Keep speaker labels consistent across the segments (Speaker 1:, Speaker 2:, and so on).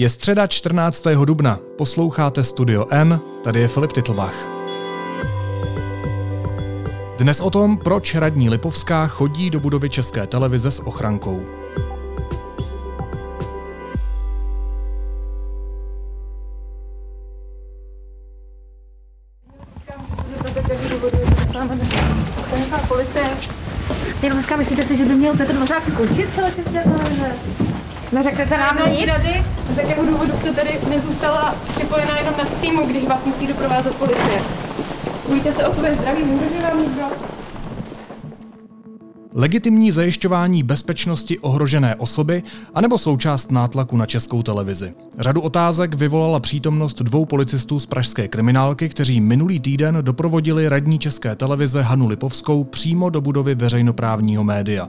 Speaker 1: Je středa 14. dubna, posloucháte Studio N, tady je Filip Titlbach. Dnes o tom, proč radní Lipovská chodí do budovy České televize s ochrankou.
Speaker 2: Lipovská, myslíte si, že by měl Petr Dvořák skončit čele České televize? Neřeknete nám
Speaker 3: Národní
Speaker 2: nic?
Speaker 3: rady, z jakého důvodu jste tady nezůstala připojená jenom na streamu, když vás musí doprovázet policie. Bojíte se o své zdraví, může vám někdo?
Speaker 1: Legitimní zajišťování bezpečnosti ohrožené osoby anebo součást nátlaku na českou televizi. Řadu otázek vyvolala přítomnost dvou policistů z pražské kriminálky, kteří minulý týden doprovodili radní české televize Hanu Lipovskou přímo do budovy veřejnoprávního média.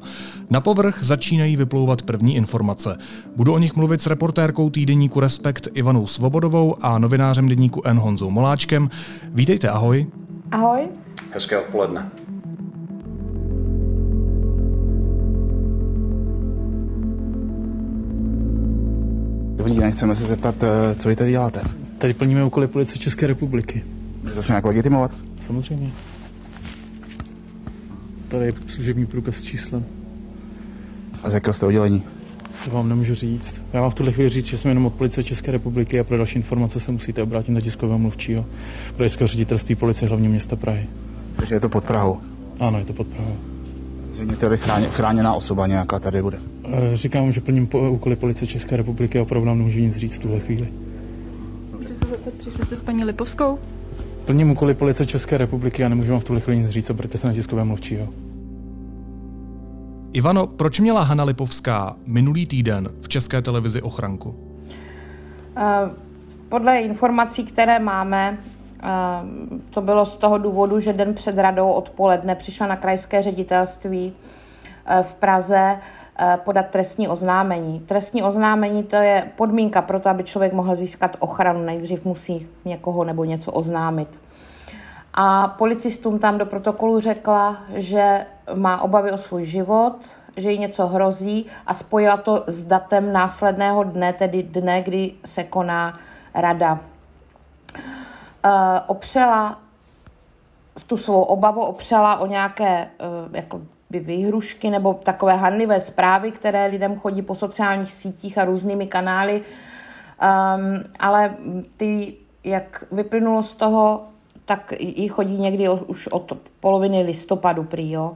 Speaker 1: Na povrch začínají vyplouvat první informace. Budu o nich mluvit s reportérkou týdeníku Respekt Ivanou Svobodovou a novinářem deníku N Honzou Moláčkem. Vítejte, ahoj.
Speaker 2: Ahoj.
Speaker 4: Hezké odpoledne.
Speaker 5: Dobrý den, chceme se zeptat, eh, co vy tady děláte?
Speaker 6: Tady plníme úkoly policie České republiky.
Speaker 5: Můžete se nějak legitimovat?
Speaker 6: Samozřejmě. Tady je služební průkaz s číslem.
Speaker 5: A z jakého jste oddělení?
Speaker 6: To vám nemůžu říct. Já vám v tuhle chvíli říct, že jsme jenom od policie České republiky a pro další informace se musíte obrátit na tiskového mluvčího krajského ředitelství policie hlavního města Prahy.
Speaker 5: Takže je to pod Prahou.
Speaker 6: Ano, je to pod Prahou.
Speaker 5: Zřejmě tady chráně, chráněná osoba nějaká tady bude.
Speaker 6: E, Říkám vám, že plním po- úkoly policie České republiky a opravdu vám nemůžu nic říct v tuhle chvíli.
Speaker 3: Můžete se zeptat, přišli jste s paní Lipovskou?
Speaker 6: Plním úkoly policie České republiky a nemůžu vám v tuhle chvíli nic říct, obraťte se na tiskového mluvčího.
Speaker 1: Ivano, proč měla Hana Lipovská minulý týden v české televizi ochranku?
Speaker 2: Eh, Podle informací, které máme, eh, to bylo z toho důvodu, že den před radou odpoledne přišla na krajské ředitelství eh, v Praze eh, podat trestní oznámení. Trestní oznámení to je podmínka pro to, aby člověk mohl získat ochranu. Nejdřív musí někoho nebo něco oznámit. A policistům tam do protokolu řekla, že má obavy o svůj život, že jí něco hrozí a spojila to s datem následného dne, tedy dne, kdy se koná rada. Eh, opřela tu svou obavu opřela o nějaké uh, jako by výhrušky nebo takové hanlivé zprávy, které lidem chodí po sociálních sítích a různými kanály. Um, ale ty, jak vyplynulo z toho, tak jí chodí někdy už od poloviny listopadu prý, jo.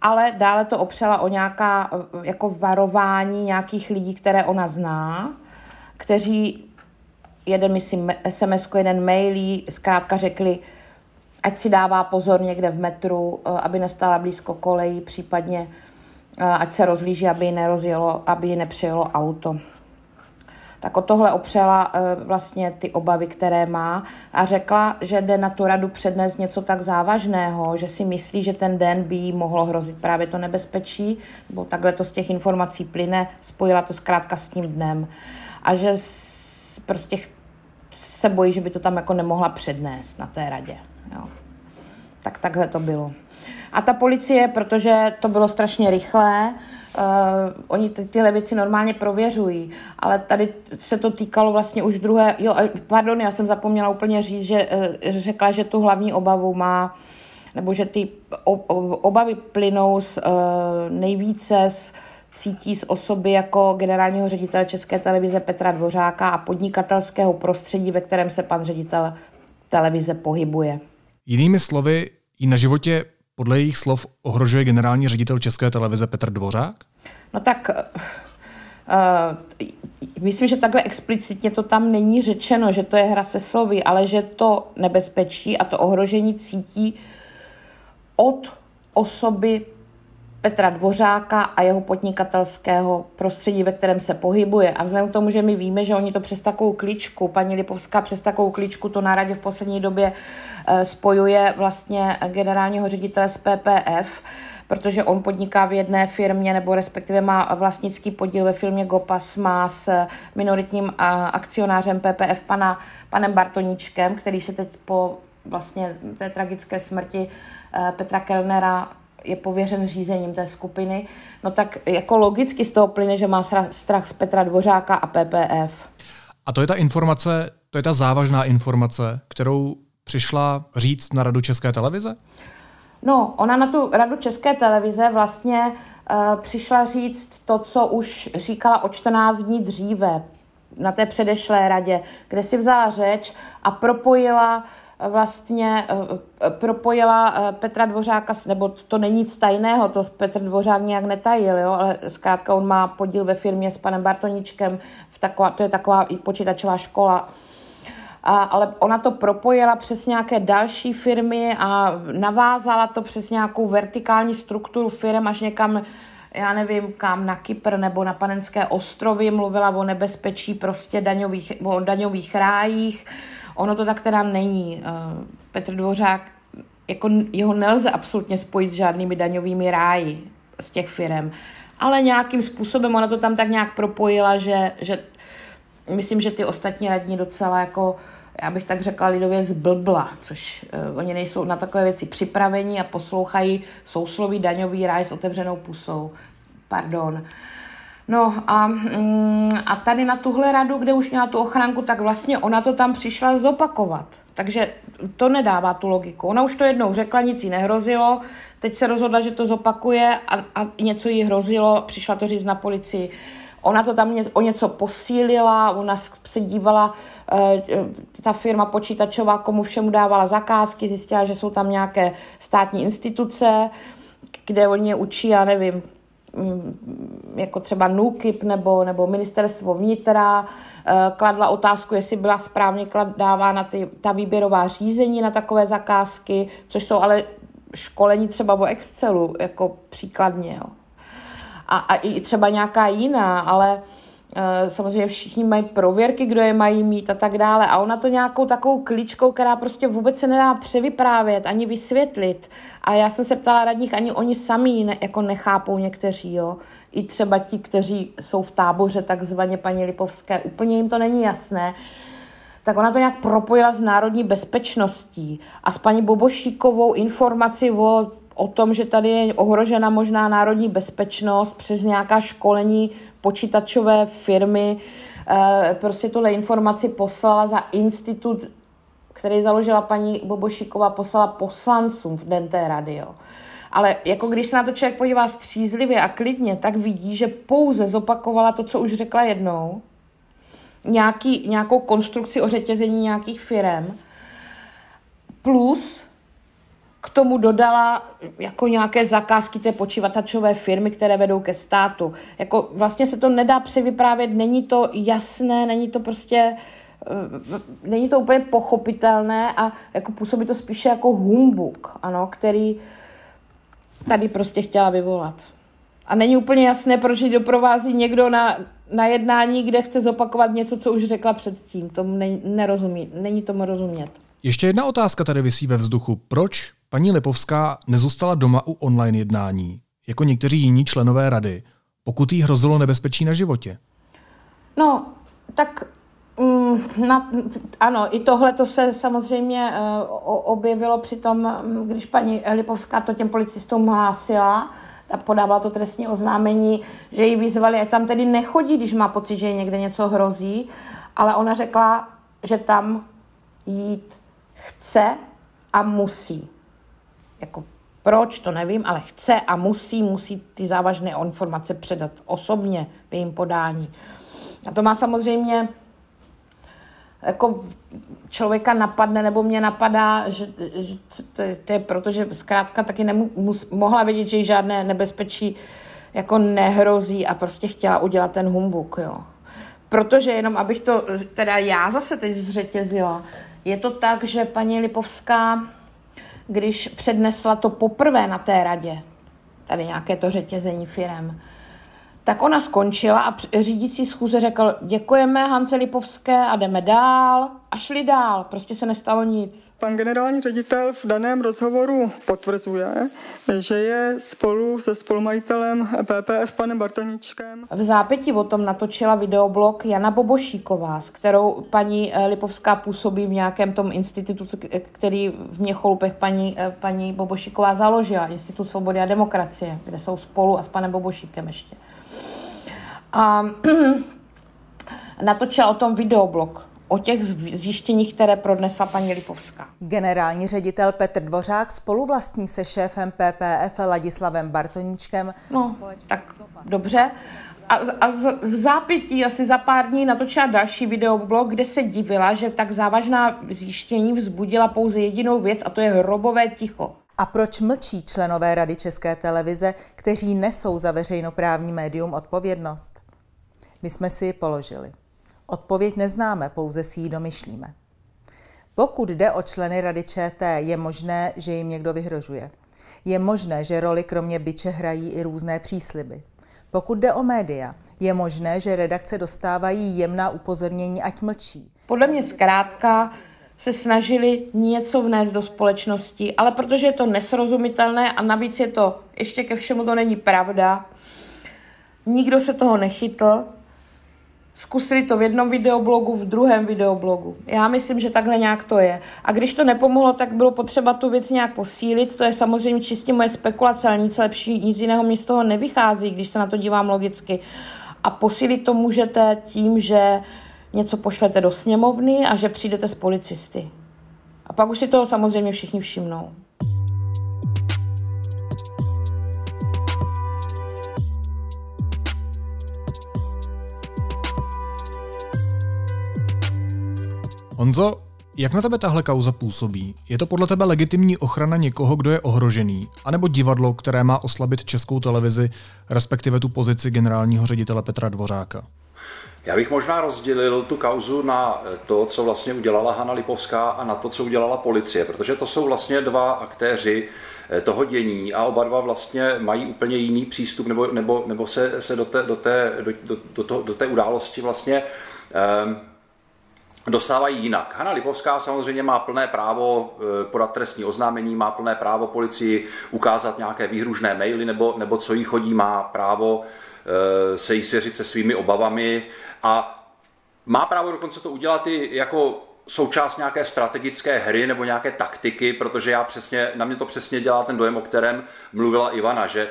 Speaker 2: Ale dále to opřela o nějaká eh, jako varování nějakých lidí, které ona zná, kteří jeden, myslím, sms jeden mailí, zkrátka řekli, ať si dává pozor někde v metru, eh, aby nestála blízko kolejí, případně eh, ať se rozlíží, aby ji nerozjelo, aby ji nepřijelo auto. Tak o tohle opřela eh, vlastně ty obavy, které má a řekla, že jde na tu radu přednést něco tak závažného, že si myslí, že ten den by jí mohlo hrozit právě to nebezpečí, nebo takhle to z těch informací plyne, spojila to zkrátka s tím dnem. A že prostě se bojí, že by to tam jako nemohla přednést na té radě. Jo. Tak takhle to bylo. A ta policie, protože to bylo strašně rychlé, uh, oni ty, tyhle věci normálně prověřují, ale tady se to týkalo vlastně už druhé, jo, pardon, já jsem zapomněla úplně říct, že uh, řekla, že tu hlavní obavu má, nebo že ty obavy plynou z, uh, nejvíce z cítí z osoby jako generálního ředitele České televize Petra Dvořáka a podnikatelského prostředí, ve kterém se pan ředitel televize pohybuje.
Speaker 1: Jinými slovy, jí na životě podle jejich slov ohrožuje generální ředitel České televize Petr Dvořák?
Speaker 2: No tak uh, myslím, že takhle explicitně to tam není řečeno, že to je hra se slovy, ale že to nebezpečí a to ohrožení cítí od osoby Petra Dvořáka a jeho podnikatelského prostředí, ve kterém se pohybuje. A vzhledem k tomu, že my víme, že oni to přes takovou kličku, paní Lipovská přes takovou kličku to na radě v poslední době eh, spojuje vlastně generálního ředitele z PPF, protože on podniká v jedné firmě, nebo respektive má vlastnický podíl ve firmě Gopas, má s minoritním a, akcionářem PPF pana, panem Bartoníčkem, který se teď po vlastně té tragické smrti eh, Petra Kellnera je pověřen řízením té skupiny, no tak jako logicky z toho plyne, že má strach z Petra Dvořáka a PPF.
Speaker 1: A to je ta informace, to je ta závažná informace, kterou přišla říct na Radu České televize?
Speaker 2: No, ona na tu Radu České televize vlastně uh, přišla říct to, co už říkala o 14 dní dříve na té předešlé radě, kde si vzala řeč a propojila vlastně uh, propojila uh, Petra Dvořáka, nebo to není nic tajného, to Petr Dvořák nějak netajil, jo, ale zkrátka on má podíl ve firmě s panem Bartoničkem, v taková, to je taková i počítačová škola, a, ale ona to propojila přes nějaké další firmy a navázala to přes nějakou vertikální strukturu firm až někam, já nevím, kam na Kypr nebo na Panenské ostrovy, mluvila o nebezpečí prostě daňových, o daňových rájích. Ono to tak teda není. Eh, Petr Dvořák, jako jeho nelze absolutně spojit s žádnými daňovými ráji z těch firm. Ale nějakým způsobem ona to tam tak nějak propojila, že, že myslím, že ty ostatní radní docela jako, já bych tak řekla lidově zblbla, což uh, oni nejsou na takové věci připraveni a poslouchají sousloví daňový ráj s otevřenou pusou. Pardon. No a, mm, a tady na tuhle radu, kde už měla tu ochránku, tak vlastně ona to tam přišla zopakovat. Takže to nedává tu logiku. Ona už to jednou řekla, nic jí nehrozilo, teď se rozhodla, že to zopakuje a, a něco jí hrozilo, přišla to říct na policii. Ona to tam ně, o něco posílila, ona se dívala, e, ta firma počítačová, komu všemu dávala zakázky, zjistila, že jsou tam nějaké státní instituce, kde oni učí, já nevím, jako třeba NUKIP nebo, nebo ministerstvo vnitra, e, kladla otázku, jestli byla správně dávána ty, ta výběrová řízení na takové zakázky, což jsou ale školení třeba o Excelu, jako příkladně. Jo a, a i třeba nějaká jiná, ale samozřejmě všichni mají prověrky, kdo je mají mít a tak dále. A ona to nějakou takovou klíčkou, která prostě vůbec se nedá převyprávět ani vysvětlit. A já jsem se ptala radních, ani oni sami ne, jako nechápou někteří, jo. I třeba ti, kteří jsou v táboře takzvaně paní Lipovské, úplně jim to není jasné. Tak ona to nějak propojila s národní bezpečností a s paní Bobošíkovou informaci o o tom, že tady je ohrožena možná národní bezpečnost přes nějaká školení počítačové firmy. Eh, prostě tuhle informaci poslala za institut, který založila paní Bobošíková, poslala poslancům v rady. Jo. Ale jako když se na to člověk podívá střízlivě a klidně, tak vidí, že pouze zopakovala to, co už řekla jednou, nějaký, nějakou konstrukci o řetězení nějakých firm, plus k tomu dodala jako nějaké zakázky té počítačové firmy, které vedou ke státu. Jako vlastně se to nedá převyprávět, není to jasné, není to prostě eh, není to úplně pochopitelné a jako působí to spíše jako humbuk, ano, který tady prostě chtěla vyvolat. A není úplně jasné, proč ji doprovází někdo na, na jednání, kde chce zopakovat něco, co už řekla předtím. Tomu ne, nerozumí, není tomu rozumět.
Speaker 1: Ještě jedna otázka tady vysí ve vzduchu. Proč paní Lipovská nezůstala doma u online jednání, jako někteří jiní členové rady, pokud jí hrozilo nebezpečí na životě?
Speaker 2: No, tak mm, na, ano, i tohle to se samozřejmě uh, objevilo při tom, když paní Lipovská to těm policistům hlásila, a podávala to trestní oznámení, že ji vyzvali, ať tam tedy nechodí, když má pocit, že někde něco hrozí, ale ona řekla, že tam jít chce a musí. Jako proč, to nevím, ale chce a musí, musí ty závažné informace předat osobně v jejím podání. A to má samozřejmě jako člověka napadne, nebo mě napadá, že, že to, to je proto, že zkrátka taky nemus, mohla vědět, že jí žádné nebezpečí jako nehrozí a prostě chtěla udělat ten humbuk, jo. Protože jenom, abych to teda já zase teď zřetězila, je to tak, že paní Lipovská, když přednesla to poprvé na té radě, tady nějaké to řetězení firem, tak ona skončila a řídící schůze řekl, děkujeme Hance Lipovské a jdeme dál a šli dál. Prostě se nestalo nic.
Speaker 4: Pan generální ředitel v daném rozhovoru potvrzuje, že je spolu se spolumajitelem PPF panem Bartoníčkem.
Speaker 2: V zápětí o tom natočila videoblog Jana Bobošíková, s kterou paní eh, Lipovská působí v nějakém tom institutu, který v Měcholupech paní, eh, paní Bobošíková založila, Institut svobody a demokracie, kde jsou spolu a s panem Bobošíkem ještě. A natočila o tom videoblog o těch zjištěních, které prodnesla paní Lipovská.
Speaker 7: Generální ředitel Petr Dvořák spoluvlastní se šéfem PPF Ladislavem Bartoníčkem.
Speaker 2: No, tak dobře. A, a v zápětí asi za pár dní natočila další videoblog, kde se divila, že tak závažná zjištění vzbudila pouze jedinou věc a to je hrobové ticho.
Speaker 7: A proč mlčí členové Rady České televize, kteří nesou za veřejnoprávní médium odpovědnost? My jsme si ji položili. Odpověď neznáme, pouze si ji domyšlíme. Pokud jde o členy Rady ČT, je možné, že jim někdo vyhrožuje. Je možné, že roli kromě byče hrají i různé přísliby. Pokud jde o média, je možné, že redakce dostávají jemná upozornění, ať mlčí.
Speaker 2: Podle mě zkrátka se snažili něco vnést do společnosti, ale protože je to nesrozumitelné a navíc je to, ještě ke všemu to není pravda, nikdo se toho nechytl, Zkusili to v jednom videoblogu, v druhém videoblogu. Já myslím, že takhle nějak to je. A když to nepomohlo, tak bylo potřeba tu věc nějak posílit. To je samozřejmě čistě moje spekulace, ale nic lepší, nic jiného mi z toho nevychází, když se na to dívám logicky. A posílit to můžete tím, že něco pošlete do sněmovny a že přijdete s policisty. A pak už si toho samozřejmě všichni všimnou.
Speaker 1: Honzo, jak na tebe tahle kauza působí? Je to podle tebe legitimní ochrana někoho, kdo je ohrožený? A nebo divadlo, které má oslabit českou televizi, respektive tu pozici generálního ředitele Petra Dvořáka?
Speaker 8: Já bych možná rozdělil tu kauzu na to, co vlastně udělala Hanna Lipovská a na to, co udělala policie, protože to jsou vlastně dva aktéři eh, toho dění a oba dva vlastně mají úplně jiný přístup nebo, nebo, nebo se, se do, té, do, té, do, do, do, do té události vlastně um, dostávají jinak. Hanna Lipovská samozřejmě má plné právo eh, podat trestní oznámení, má plné právo policii ukázat nějaké výhružné maily nebo, nebo co jí chodí, má právo eh, se jí svěřit se svými obavami a má právo dokonce to udělat i jako součást nějaké strategické hry nebo nějaké taktiky, protože já přesně, na mě to přesně dělá ten dojem, o kterém mluvila Ivana, že e,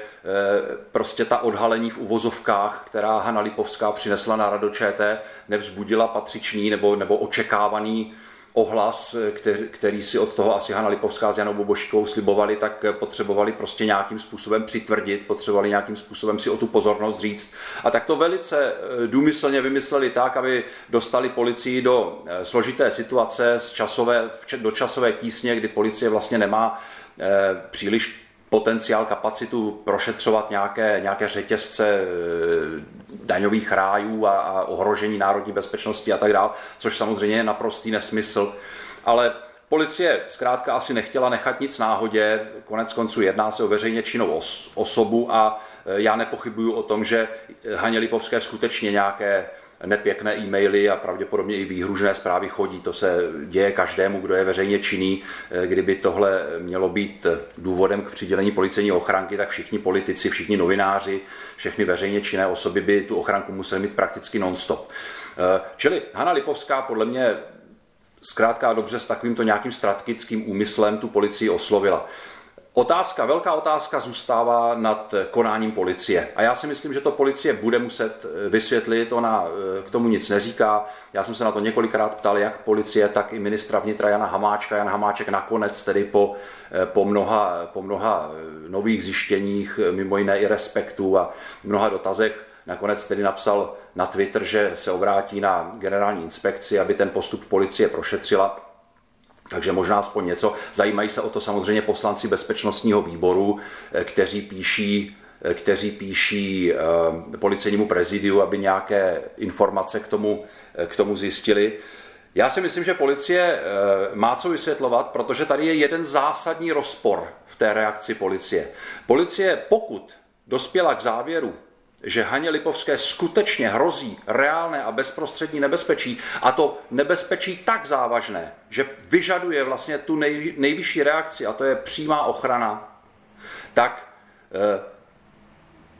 Speaker 8: prostě ta odhalení v uvozovkách, která Hanna Lipovská přinesla na Rado ČT, nevzbudila patřičný nebo, nebo očekávaný ohlas, který, který si od toho asi Hanna Lipovská s Janou Boboškou slibovali, tak potřebovali prostě nějakým způsobem přitvrdit, potřebovali nějakým způsobem si o tu pozornost říct. A tak to velice eh, důmyslně vymysleli tak, aby dostali policii do eh, složité situace z časové, do časové tísně, kdy policie vlastně nemá eh, příliš potenciál, kapacitu prošetřovat nějaké, nějaké řetězce daňových rájů a, a ohrožení národní bezpečnosti a tak dále, což samozřejmě je naprostý nesmysl. Ale Policie zkrátka asi nechtěla nechat nic náhodě, konec konců jedná se o veřejně činnou os- osobu a e, já nepochybuju o tom, že Haně Lipovské skutečně nějaké nepěkné e-maily a pravděpodobně i výhružné zprávy chodí. To se děje každému, kdo je veřejně činný. Eh, kdyby tohle mělo být důvodem k přidělení policejní ochranky, tak všichni politici, všichni novináři, všechny veřejně činné osoby by tu ochranku museli mít prakticky non-stop. Eh, čili Hanna Lipovská podle mě zkrátka dobře s takovýmto nějakým strategickým úmyslem tu policii oslovila. Otázka, velká otázka zůstává nad konáním policie. A já si myslím, že to policie bude muset eh, vysvětlit, ona eh, k tomu nic neříká. Já jsem se na to několikrát ptal, jak policie, tak i ministra vnitra Jana Hamáčka. Jan Hamáček nakonec tedy po, eh, po, mnoha, po mnoha nových zjištěních, mimo jiné i respektu a mnoha dotazech, nakonec tedy napsal na Twitter, že se obrátí na generální inspekci, aby ten postup policie prošetřila takže možná aspoň něco. Zajímají se o to samozřejmě poslanci bezpečnostního výboru, eh, kteří píší eh, kteří píší eh, policejnímu prezidiu, aby nějaké informace k tomu, k tomu zjistili. Já si myslím, že policie má co vysvětlovat, protože tady je jeden zásadní rozpor v té reakci policie. Policie, pokud dospěla k závěru, že Haně Lipovské skutečně hrozí reálné a bezprostřední nebezpečí, a to nebezpečí tak závažné, že vyžaduje vlastně tu nej, nejvyšší reakci, a to je přímá ochrana, tak e,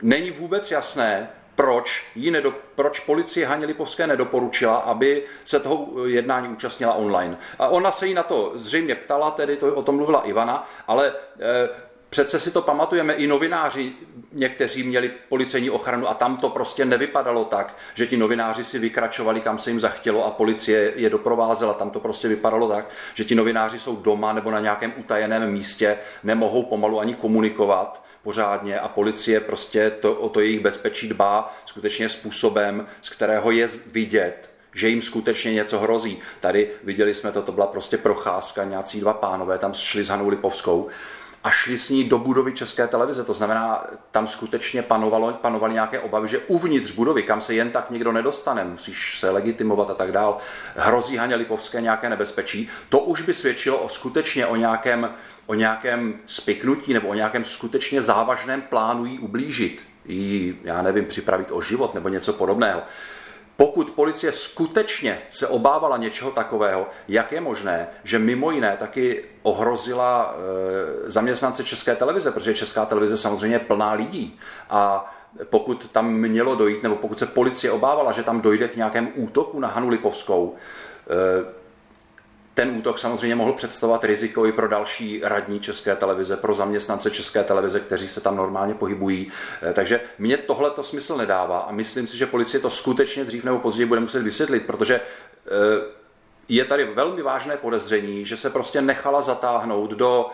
Speaker 8: není vůbec jasné, proč, jí nedo, proč policie Haně Lipovské nedoporučila, aby se toho jednání účastnila online. A ona se jí na to zřejmě ptala, tedy to, o tom mluvila Ivana, ale e, Přece si to pamatujeme, i novináři někteří měli policejní ochranu a tam to prostě nevypadalo tak, že ti novináři si vykračovali, kam se jim zachtělo a policie je doprovázela. Tam to prostě vypadalo tak, že ti novináři jsou doma nebo na nějakém utajeném místě, nemohou pomalu ani komunikovat pořádně a policie prostě to, o to jejich bezpečí dbá skutečně způsobem, z kterého je vidět, že jim skutečně něco hrozí. Tady viděli jsme to, to byla prostě procházka, nějací dva pánové tam šli s Hanou Lipovskou a šli s ní do budovy České televize. To znamená, tam skutečně panovalo, panovaly nějaké obavy, že uvnitř budovy, kam se jen tak někdo nedostane, musíš se legitimovat a tak dál, hrozí Haně Lipovské nějaké nebezpečí. To už by svědčilo o skutečně o nějakém, o nějakém spiknutí nebo o nějakém skutečně závažném plánu jí ublížit, jí, já nevím, připravit o život nebo něco podobného. Pokud policie skutečně se obávala něčeho takového, jak je možné, že mimo jiné taky ohrozila e, zaměstnance České televize, protože Česká televize samozřejmě je plná lidí. A pokud tam mělo dojít, nebo pokud se policie obávala, že tam dojde k nějakému útoku na Hanu Lipovskou, e, ten útok samozřejmě mohl představovat riziko i pro další radní České televize, pro zaměstnance České televize, kteří se tam normálně pohybují. Eh, takže mně tohle to smysl nedává a myslím si, že policie to skutečně dřív nebo později bude muset vysvětlit, protože eh, je tady velmi vážné podezření, že se prostě nechala zatáhnout do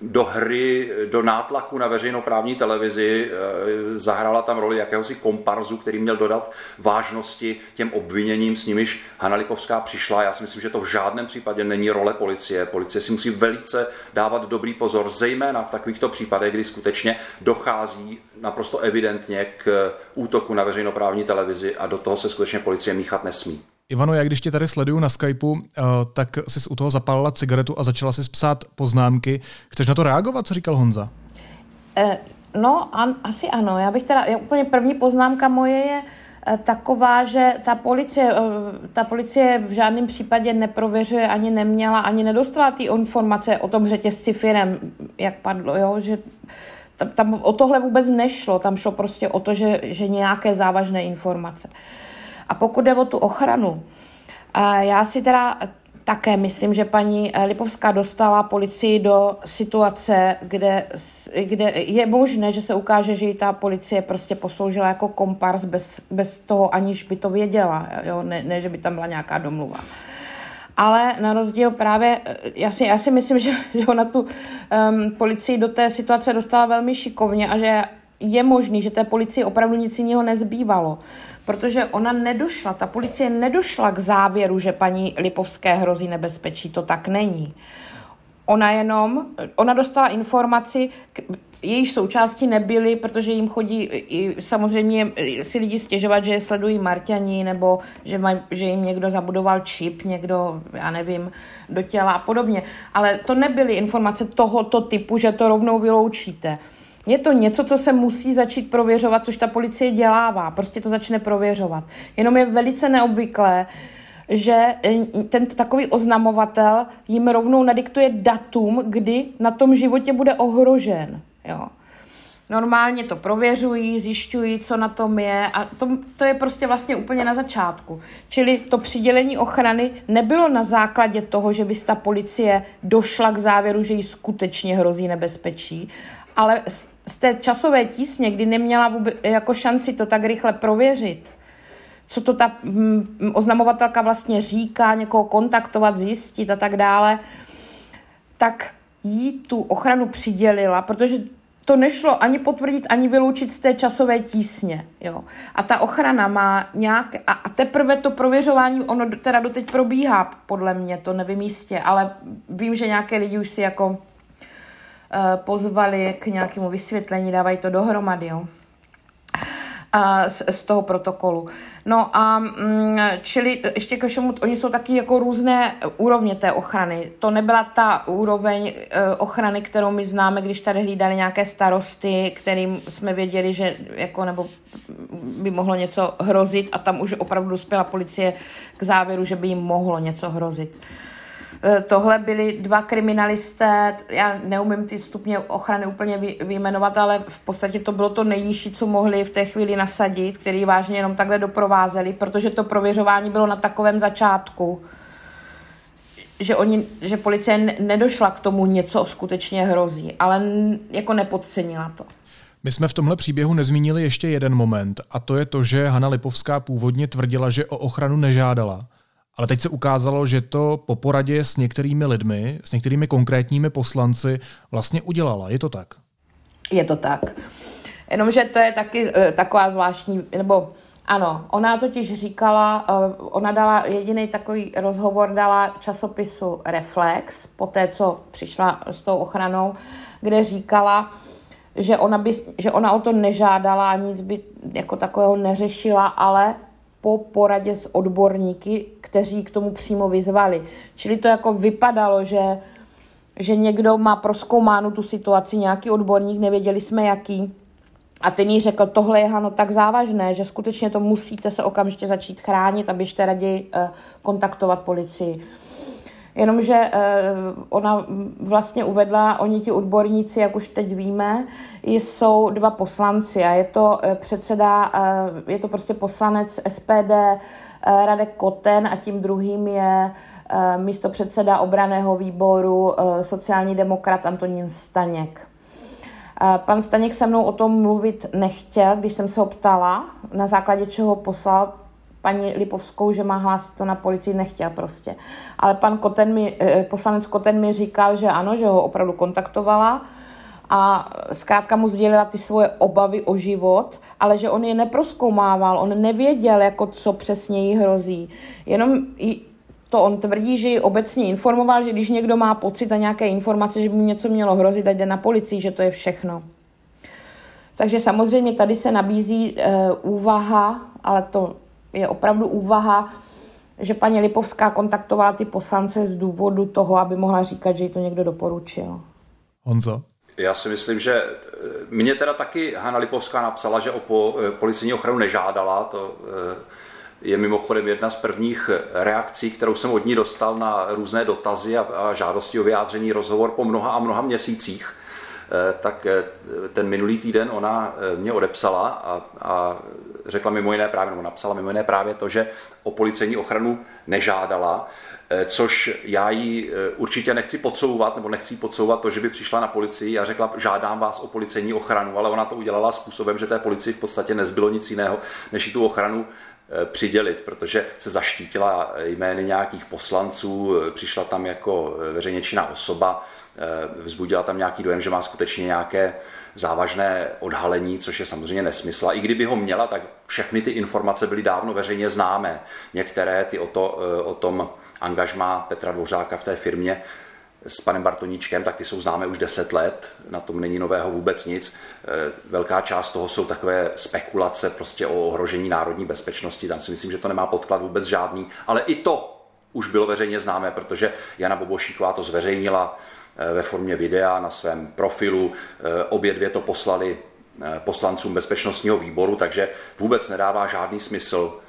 Speaker 8: do hry, do nátlaku na veřejnoprávní televizi, eh, zahrála tam roli jakéhosi komparzu, který měl dodat vážnosti těm obviněním, s nimiž Hanna Lipovská přišla. Já si myslím, že to v žádném případě není role policie. Policie si musí velice dávat dobrý pozor, zejména v takovýchto případech, kdy skutečně dochází naprosto evidentně k útoku na veřejnoprávní televizi a do toho se skutečně policie míchat nesmí.
Speaker 1: Ivano, já když tě tady sleduju na Skypeu, eh, tak jsi u toho zapálila cigaretu a začala si psát poznámky. Chceš na to reagovat, co říkal Honza?
Speaker 2: Eh, no, an, asi ano. Já bych teda, já úplně první poznámka moje je eh, taková, že ta policie, ta policie v žádném případě neprověřuje, ani neměla, ani nedostala ty informace o tom řetězci firem, jak padlo, jo, že tam, tam o tohle vůbec nešlo, tam šlo prostě o to, že, že nějaké závažné informace. Uh, a pokud jde o tu ochranu, já si teda také myslím, že paní Lipovská dostala policii do situace, kde, kde je možné, že se ukáže, že ji ta policie prostě posloužila jako kompars bez, bez toho, aniž by to věděla. Jo? Ne, ne, že by tam byla nějaká domluva. Ale na rozdíl právě, já si, já si myslím, že, že ona tu um, policii do té situace dostala velmi šikovně a že je možný, že té policii opravdu nic jiného nezbývalo protože ona nedošla, ta policie nedošla k závěru, že paní Lipovské hrozí nebezpečí, to tak není. Ona jenom, ona dostala informaci, jejíž součástí nebyly, protože jim chodí i, samozřejmě si lidi stěžovat, že je sledují Marťani, nebo že, maj, že jim někdo zabudoval čip, někdo, já nevím, do těla a podobně. Ale to nebyly informace tohoto typu, že to rovnou vyloučíte. Je to něco, co se musí začít prověřovat, což ta policie dělává. Prostě to začne prověřovat. Jenom je velice neobvyklé, že ten takový oznamovatel jim rovnou nadiktuje datum, kdy na tom životě bude ohrožen. Jo. Normálně to prověřují, zjišťují, co na tom je a to, to je prostě vlastně úplně na začátku. Čili to přidělení ochrany nebylo na základě toho, že by ta policie došla k závěru, že jí skutečně hrozí nebezpečí, ale z té časové tísně, kdy neměla vůbec jako šanci to tak rychle prověřit, co to ta hm, oznamovatelka vlastně říká, někoho kontaktovat, zjistit a tak dále, tak jí tu ochranu přidělila, protože to nešlo ani potvrdit, ani vyloučit z té časové tísně. Jo. A ta ochrana má nějak... A, a teprve to prověřování, ono teda doteď probíhá, podle mě, to nevím jistě, ale vím, že nějaké lidi už si jako pozvali k nějakému vysvětlení, dávají to dohromady. Jo. z, z toho protokolu. No a mm, čili ještě ke všemu, oni jsou taky jako různé úrovně té ochrany. To nebyla ta úroveň e, ochrany, kterou my známe, když tady hlídali nějaké starosty, kterým jsme věděli, že jako nebo by mohlo něco hrozit a tam už opravdu dospěla policie k závěru, že by jim mohlo něco hrozit. Eh, tohle byli dva kriminalisté, já neumím ty stupně ochrany úplně vyjmenovat, ale v podstatě to bylo to nejnižší, co mohli v té chvíli nasadit, který vážně jenom takhle doprovázeli, protože to prověřování bylo na takovém začátku, že, oni, že policie nedošla k tomu něco skutečně hrozí, ale jako nepodcenila to.
Speaker 1: My jsme v tomhle příběhu nezmínili ještě jeden moment a to je to, že Hanna Lipovská původně tvrdila, že o ochranu nežádala ale teď se ukázalo, že to po poradě s některými lidmi, s některými konkrétními poslanci vlastně udělala. Je to tak?
Speaker 2: Je to tak. Jenomže to je taky uh, taková zvláštní, nebo ano, ona totiž říkala, uh, ona dala jediný takový rozhovor, dala časopisu Reflex, po té, co přišla s tou ochranou, kde říkala, že ona, by, že ona o to nežádala nic by jako takového neřešila, ale po poradě s odborníky, kteří k tomu přímo vyzvali. Čili to jako vypadalo, že, že někdo má proskoumánu tu situaci, nějaký odborník, nevěděli jsme jaký, a ten jí řekl, tohle je Hano tak závažné, že skutečně to musíte se okamžitě začít chránit a běžte raději uh, kontaktovat policii. Jenomže uh, ona vlastně uvedla, oni ti odborníci, jak už teď víme, jsou dva poslanci a je to uh, předseda, uh, je to prostě poslanec SPD Radek Koten a tím druhým je místo předseda obraného výboru sociální demokrat Antonín Staněk. Pan Staněk se mnou o tom mluvit nechtěl, když jsem se ho ptala, na základě čeho poslal paní Lipovskou, že má hlásit to na policii, nechtěl prostě. Ale pan Koten mi, eh, poslanec Koten mi říkal, že ano, že ho opravdu kontaktovala a zkrátka mu sdělila ty svoje obavy o život, ale že on je neproskoumával, on nevěděl, jako co přesně jí hrozí. Jenom to on tvrdí, že ji obecně informoval, že když někdo má pocit a nějaké informace, že by mu něco mělo hrozit, ať jde na policii, že to je všechno. Takže samozřejmě tady se nabízí e, úvaha, ale to je opravdu úvaha, že paní Lipovská kontaktovala ty poslance z důvodu toho, aby mohla říkat, že jí to někdo doporučil.
Speaker 1: Honzo?
Speaker 8: Já si myslím, že eh, mě teda taky Hanna Lipovská napsala, že o po, eh, policejní ochranu nežádala. To eh, je mimochodem jedna z prvních reakcí, kterou jsem od ní dostal na různé dotazy a, a žádosti o vyjádření rozhovor po mnoha a mnoha měsících. Tak ten minulý týden ona mě odepsala a, a řekla mimo jiné právě, nebo napsala mimo jiné právě to, že o policejní ochranu nežádala, eh, což já jí eh, určitě nechci podsouvat, nebo nechci podsouvat to, že by přišla na policii a řekla, žádám vás o policejní ochranu, ale ona to udělala způsobem, že té policii v podstatě nezbylo nic jiného, než jí tu ochranu eh, přidělit, protože se zaštítila jmény nějakých poslanců, přišla tam jako veřejně činná osoba, vzbudila tam nějaký dojem, že má skutečně nějaké závažné odhalení, což je samozřejmě nesmysl. A i kdyby ho měla, tak všechny ty informace byly dávno veřejně známé. Některé ty o, to, eh, o tom angažmá Petra Dvořáka v té firmě s panem Bartoníčkem, tak ty jsou známé už 10 let, na tom není nového vůbec nic. Eh, velká část toho jsou takové spekulace prostě o ohrožení národní bezpečnosti, tam si myslím, že to nemá podklad vůbec žádný, ale i to už bylo veřejně známé, protože Jana Bobošíková to zveřejnila Eh, ve formě videa na svém profilu. Eh, obě dvě to poslali eh, poslancům bezpečnostního výboru, takže vůbec nedává žádný smysl,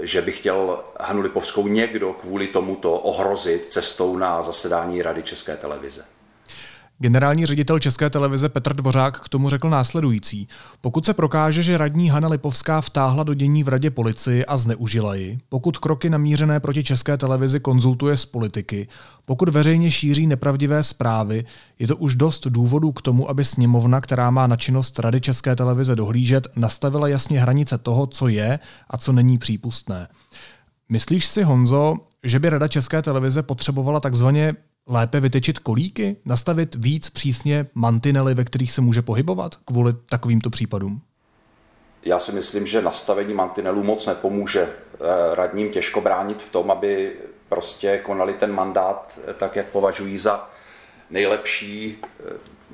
Speaker 8: že by chtěl Hanu Lipovskou někdo kvůli tomuto ohrozit cestou na zasedání Rady České televize.
Speaker 1: Generální ředitel České televize Petr Dvořák k tomu řekl následující. Pokud se prokáže, že radní Hana Lipovská vtáhla do dění v radě policii a zneužila ji, pokud kroky namířené proti České televizi konzultuje s politiky, pokud veřejně šíří nepravdivé zprávy, je to už dost důvodů k tomu, aby sněmovna, která má na činnost Rady České televize dohlížet, nastavila jasně hranice toho, co je a co není přípustné. Myslíš si, Honzo, že by Rada České televize potřebovala takzvaně lépe vytečit kolíky, nastavit víc přísně mantinely, ve kterých se může pohybovat kvůli takovýmto případům?
Speaker 8: Já si myslím, že nastavení mantinelů moc nepomůže. Eh, radním těžko bránit v tom, aby prostě konali ten mandát eh, tak, jak považují za nejlepší.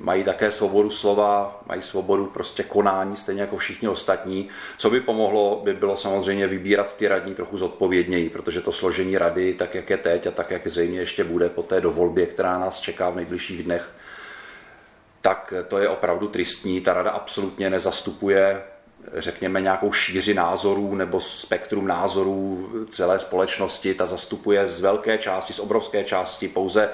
Speaker 8: Mají také svobodu slova, mají svobodu prostě konání, stejně jako všichni ostatní. Co by pomohlo, by bylo samozřejmě vybírat ty radní trochu zodpovědněji, protože to složení rady, tak jak je teď a tak jak zřejmě ještě bude po té dovolbě, která nás čeká v nejbližších dnech, tak to je opravdu tristní. Ta rada absolutně nezastupuje řekněme, nějakou šíři názorů nebo spektrum názorů celé společnosti. Ta zastupuje z velké části, z obrovské části pouze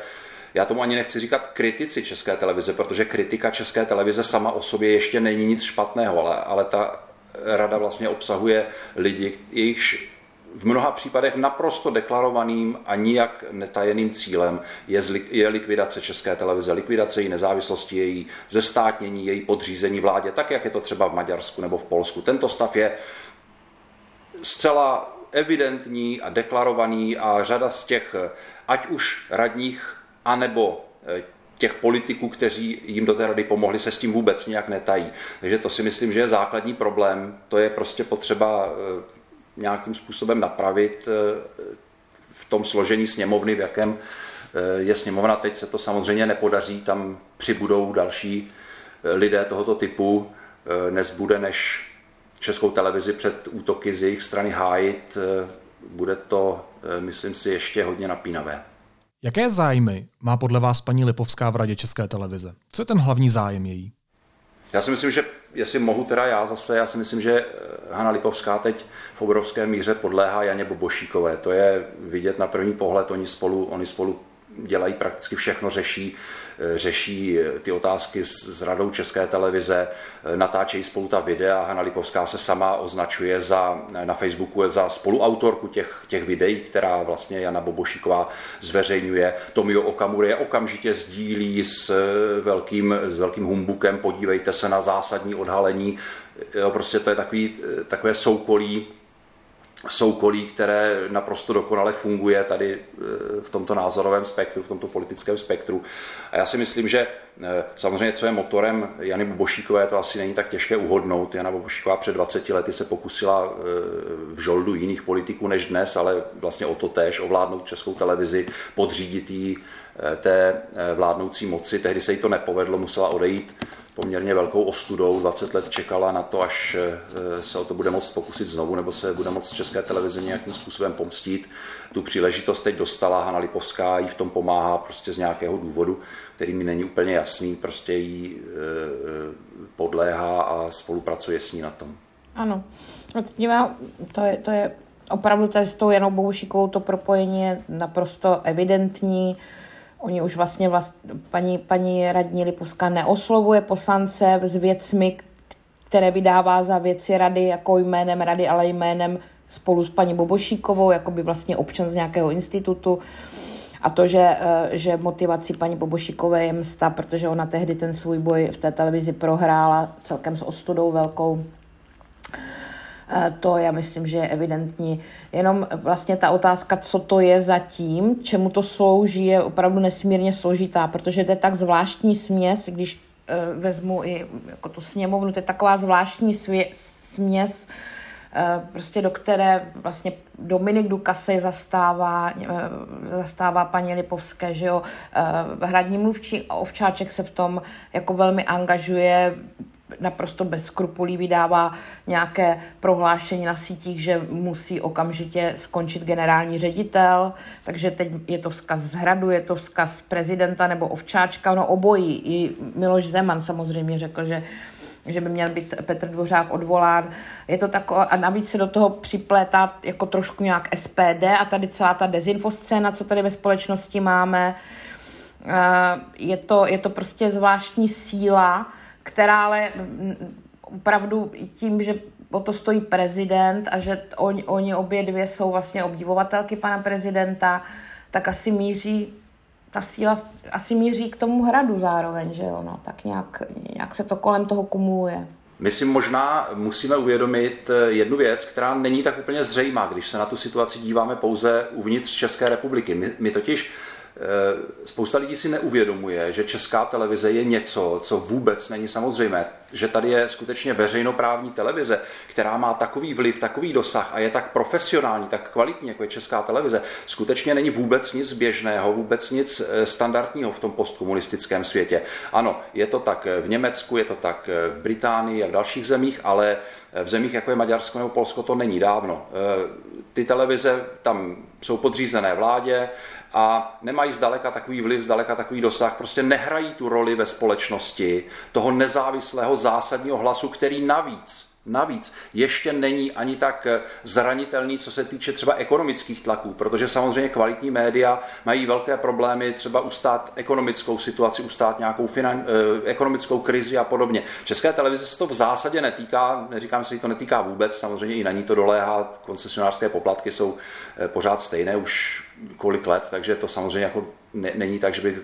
Speaker 8: já tomu ani nechci říkat kritici České televize, protože kritika České televize sama o sobě ještě není nic špatného, ale, ale ta rada vlastně obsahuje lidi, jejichž v mnoha případech naprosto deklarovaným a nijak netajeným cílem je, je likvidace České televize, likvidace její nezávislosti, její zestátnění, její podřízení vládě, tak jak je to třeba v Maďarsku nebo v Polsku. Tento stav je zcela evidentní a deklarovaný a řada z těch, ať už radních, anebo eh, těch politiků, kteří jim do té rady pomohli, se s tím vůbec nějak netají. Takže to si myslím, že je základní problém. To je prostě potřeba eh, nějakým způsobem napravit eh, v tom složení sněmovny, v jakém je sněmovna. Teď se to samozřejmě nepodaří, tam přibudou další lidé tohoto typu. Nezbude než českou televizi před útoky z jejich strany hájit. Bude to, myslím si, ještě hodně napínavé.
Speaker 1: Jaké zájmy má podle vás paní Lipovská v Radě České televize? Co je ten hlavní zájem její?
Speaker 8: Já si myslím, že jestli mohu teda já zase, já si myslím, že Hanna Lipovská teď v obrovské míře podléhá Janě Bobošíkové. To je vidět na první pohled, oni spolu, oni spolu dělají prakticky všechno, řeší, eh, řeší eh, ty otázky s, s radou České televize, eh, natáčejí spolu ta videa. Hanna Lipovská se sama označuje za, na Facebooku za spoluautorku těch, těch videí, která vlastně Jana Bobošíková zveřejňuje. Tomio Okamura je okamžitě sdílí s velkým, s velkým humbukem, podívejte se na zásadní odhalení. Jo, prostě to je takový, takové soukolí soukolí, které naprosto dokonale funguje tady e, v tomto názorovém spektru, v tomto politickém spektru. A já si myslím, že e, samozřejmě, co je motorem Jany Bobošíkové, to asi není tak těžké uhodnout. Jana Bobošíková před 20 lety se pokusila e, v žoldu jiných politiků než dnes, ale vlastně o to též ovládnout českou televizi, podřídit jí té vládnoucí moci. Tehdy se jí to nepovedlo, musela odejít poměrně velkou ostudou. 20 let čekala na to, až eh, se o to bude moct pokusit znovu, nebo se bude moct České televize nějakým způsobem pomstít. Tu příležitost teď dostala Hanna Lipovská, jí v tom pomáhá prostě z nějakého důvodu, který mi není úplně jasný, prostě jí eh, podléhá a spolupracuje s ní na tom.
Speaker 2: Ano, to je, to je opravdu tady s tou Janou Bohušikovou to propojení je naprosto evidentní. Oni už vlastně, vlast, paní, paní radní Lipovská neoslovuje poslance s věcmi, které vydává za věci rady, jako jménem rady, ale jménem spolu s paní Bobošíkovou, jako by vlastně občan z nějakého institutu. A to, že, eh, že motivací paní Bobošíkové je msta, protože ona tehdy ten svůj boj v té televizi prohrála celkem s ostudou velkou, to já myslím, že je evidentní. Jenom vlastně ta otázka, co to je zatím, čemu to slouží, je opravdu nesmírně složitá, protože to je tak zvláštní směs, když eh, vezmu i jako tu sněmovnu, to je taková zvláštní svě, směs, eh, prostě do které vlastně Dominik Dukasy zastává, zastává paní Lipovské, že jo, hradní mluvčí Ovčáček se v tom jako velmi angažuje, naprosto bez skrupulí vydává nějaké prohlášení na sítích, že musí okamžitě skončit generální ředitel, takže teď je to vzkaz z hradu, je to vzkaz prezidenta nebo ovčáčka, no obojí. I Miloš Zeman samozřejmě řekl, že že by měl být Petr Dvořák odvolán. Je to takové, a navíc se do toho připlétá jako trošku nějak SPD a tady celá ta dezinfoscéna, co tady ve společnosti máme. Je to, je to prostě zvláštní síla, která ale opravdu tím, že o to stojí prezident a že oni, oni obě dvě jsou vlastně obdivovatelky pana prezidenta, tak asi míří, ta síla asi míří k tomu hradu zároveň, že jo, no, tak nějak, nějak se to kolem toho kumuluje.
Speaker 8: My si možná musíme uvědomit eh, jednu věc, která není tak úplně zřejmá, když se na tu situaci díváme pouze uvnitř České republiky. My, my totiž spousta lidí si neuvědomuje, že česká televize je něco, co vůbec není samozřejmé. že tady je skutečně veřejnoprávní televize, která má takový vliv, takový dosah a je tak profesionální, tak kvalitní, jako je česká televize, skutečně není vůbec nic běžného, vůbec nic eh, standardního v tom postkomunistickém světě. Ano, je to tak v Německu, je to tak v Británii a v dalších zemích, ale v zemích, jako je Maďarsko nebo Polsko, to není dávno. Ty televize tam jsou podřízené vládě, a nemají zdaleka takový vliv, zdaleka takový dosah, prostě nehrají tu roli ve společnosti toho nezávislého zásadního hlasu, který navíc Navíc ještě není ani tak zranitelný, co se týče třeba ekonomických tlaků, protože samozřejmě kvalitní média mají velké problémy třeba ustát ekonomickou situaci, ustát nějakou finan, eh, ekonomickou krizi a podobně. České televize se to v zásadě netýká, neříkám že to netýká vůbec, samozřejmě i na ní to doléhá, koncesionářské poplatky jsou eh, pořád stejné už kolik let, takže to samozřejmě jako ne, není tak, že by,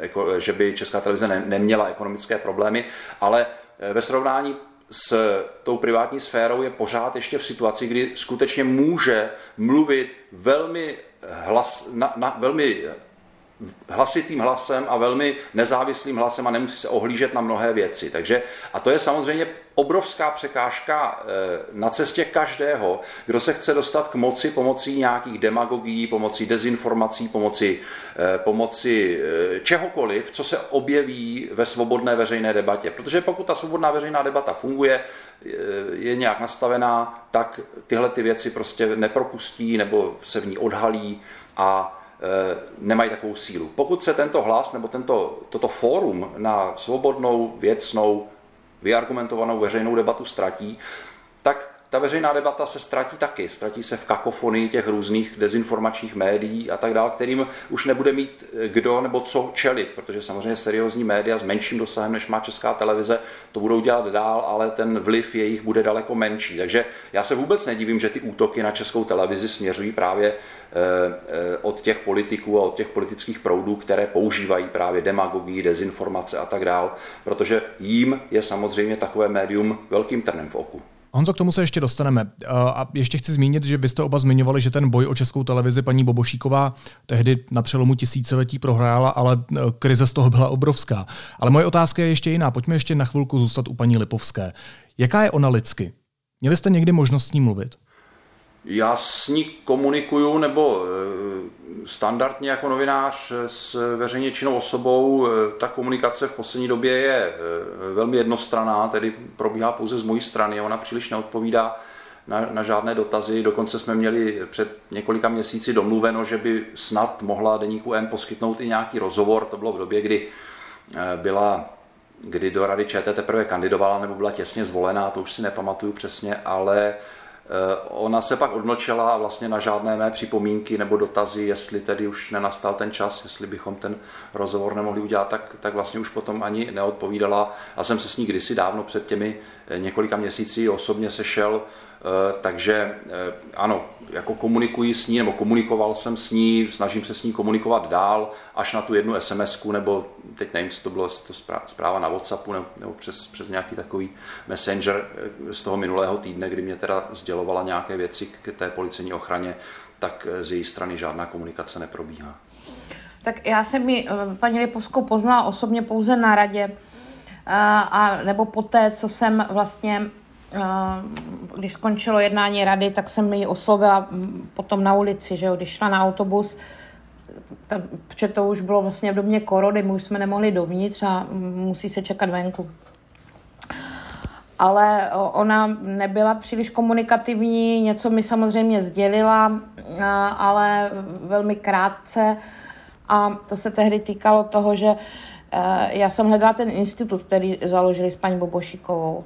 Speaker 8: jako, že by Česká televize ne, neměla ekonomické problémy, ale eh, ve srovnání s tou privátní sférou je pořád ještě v situaci, kdy skutečně může mluvit velmi, hlas, na, na, velmi hlasitým hlasem a velmi nezávislým hlasem a nemusí se ohlížet na mnohé věci. Takže, a to je samozřejmě obrovská překážka eh, na cestě každého, kdo se chce dostat k moci pomocí nějakých demagogií, pomocí dezinformací, pomocí, eh, pomocí eh, čehokoliv, co se objeví ve svobodné veřejné debatě. Protože pokud ta svobodná veřejná debata funguje, je nějak nastavená, tak tyhle ty věci prostě nepropustí nebo se v ní odhalí a nemají takovou sílu. Pokud se tento hlas nebo tento, toto fórum na svobodnou, věcnou, vyargumentovanou veřejnou debatu ztratí, tak ta veřejná debata se ztratí taky. Ztratí se v kakofonii těch různých dezinformačních médií a tak dále, kterým už nebude mít kdo nebo co čelit, protože samozřejmě seriózní média s menším dosahem, než má česká televize, to budou dělat dál, ale ten vliv jejich bude daleko menší. Takže já se vůbec nedivím, že ty útoky na českou televizi směřují právě eh, eh, od těch politiků a od těch politických proudů, které používají právě demagogii, dezinformace a tak dále, protože jím je samozřejmě takové médium velkým trnem v oku.
Speaker 1: Honzo, k tomu se ještě dostaneme. A ještě chci zmínit, že byste oba zmiňovali, že ten boj o českou televizi paní Bobošíková tehdy na přelomu tisíciletí prohrála, ale e, krize z toho byla obrovská. Ale moje otázka je ještě jiná. Pojďme ještě na chvilku zůstat u paní Lipovské. Jaká je ona lidsky? Měli jste někdy možnost s ní mluvit?
Speaker 8: Já s ní komunikuju, nebo e, standardně jako novinář s veřejně činnou osobou, e, ta komunikace v poslední době je velmi jednostraná, tedy probíhá pouze z mojí strany, ona příliš neodpovídá na, na žádné dotazy. Dokonce jsme měli před několika měsíci domluveno, že by snad mohla deníku N poskytnout i nějaký rozhovor. To bylo v době, kdy byla kdy do Rady ČT teprve kandidovala nebo byla těsně zvolená, to už si nepamatuju přesně, ale Eh, ona se pak odmlčela a vlastně na žádné mé připomínky nebo dotazy, jestli tedy už nenastal ten čas, jestli bychom ten rozhovor nemohli udělat, tak, tak vlastně už potom ani neodpovídala. A jsem se s ní kdysi dávno před těmi eh, několika měsíci osobně sešel, Eh, takže eh, ano, jako komunikuji s ní, nebo komunikoval jsem s ní, snažím se s ní komunikovat dál, až na tu jednu sms nebo teď nevím, co to bylo, to zpráva na Whatsappu, nebo, nebo přes, přes nějaký takový messenger eh, z toho minulého týdne, kdy mě teda sdělovala nějaké věci k té policejní ochraně, tak z její strany žádná komunikace neprobíhá.
Speaker 2: Tak já jsem mi paní Lipovskou poznala osobně pouze na radě, a, a nebo poté, co jsem vlastně když skončilo jednání rady, tak jsem ji oslovila potom na ulici, že jo, když šla na autobus, protože to už bylo vlastně v době korony, my už jsme nemohli dovnitř a musí se čekat venku. Ale ona nebyla příliš komunikativní, něco mi samozřejmě sdělila, ale velmi krátce. A to se tehdy týkalo toho, že e, já jsem hledala ten institut, který založili s paní Bobošíkovou.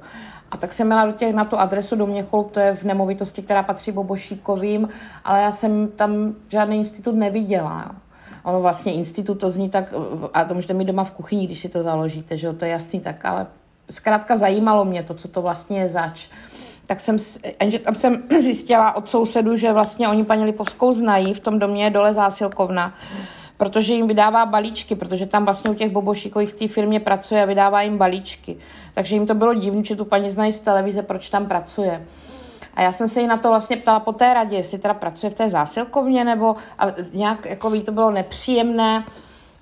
Speaker 2: A tak jsem měla do těch, na tu adresu do Měcholu, to je v nemovitosti, která patří Bobošíkovým, ale já jsem tam žádný institut neviděla. Ono vlastně institut to zní tak, a to můžete mít doma v kuchyni, když si to založíte, že jo, to je jasný tak, ale zkrátka zajímalo mě to, co to vlastně je zač. Tak jsem, jenže tam jsem zjistila od sousedu, že vlastně oni paní Lipovskou znají, v tom domě je dole zásilkovna protože jim vydává balíčky, protože tam vlastně u těch bobošíkových v té firmě pracuje a vydává jim balíčky. Takže jim to bylo divné, že tu paní znají z televize, proč tam pracuje. A já jsem se jí na to vlastně ptala po té radě, jestli teda pracuje v té zásilkovně, nebo a nějak jako ví, to bylo nepříjemné.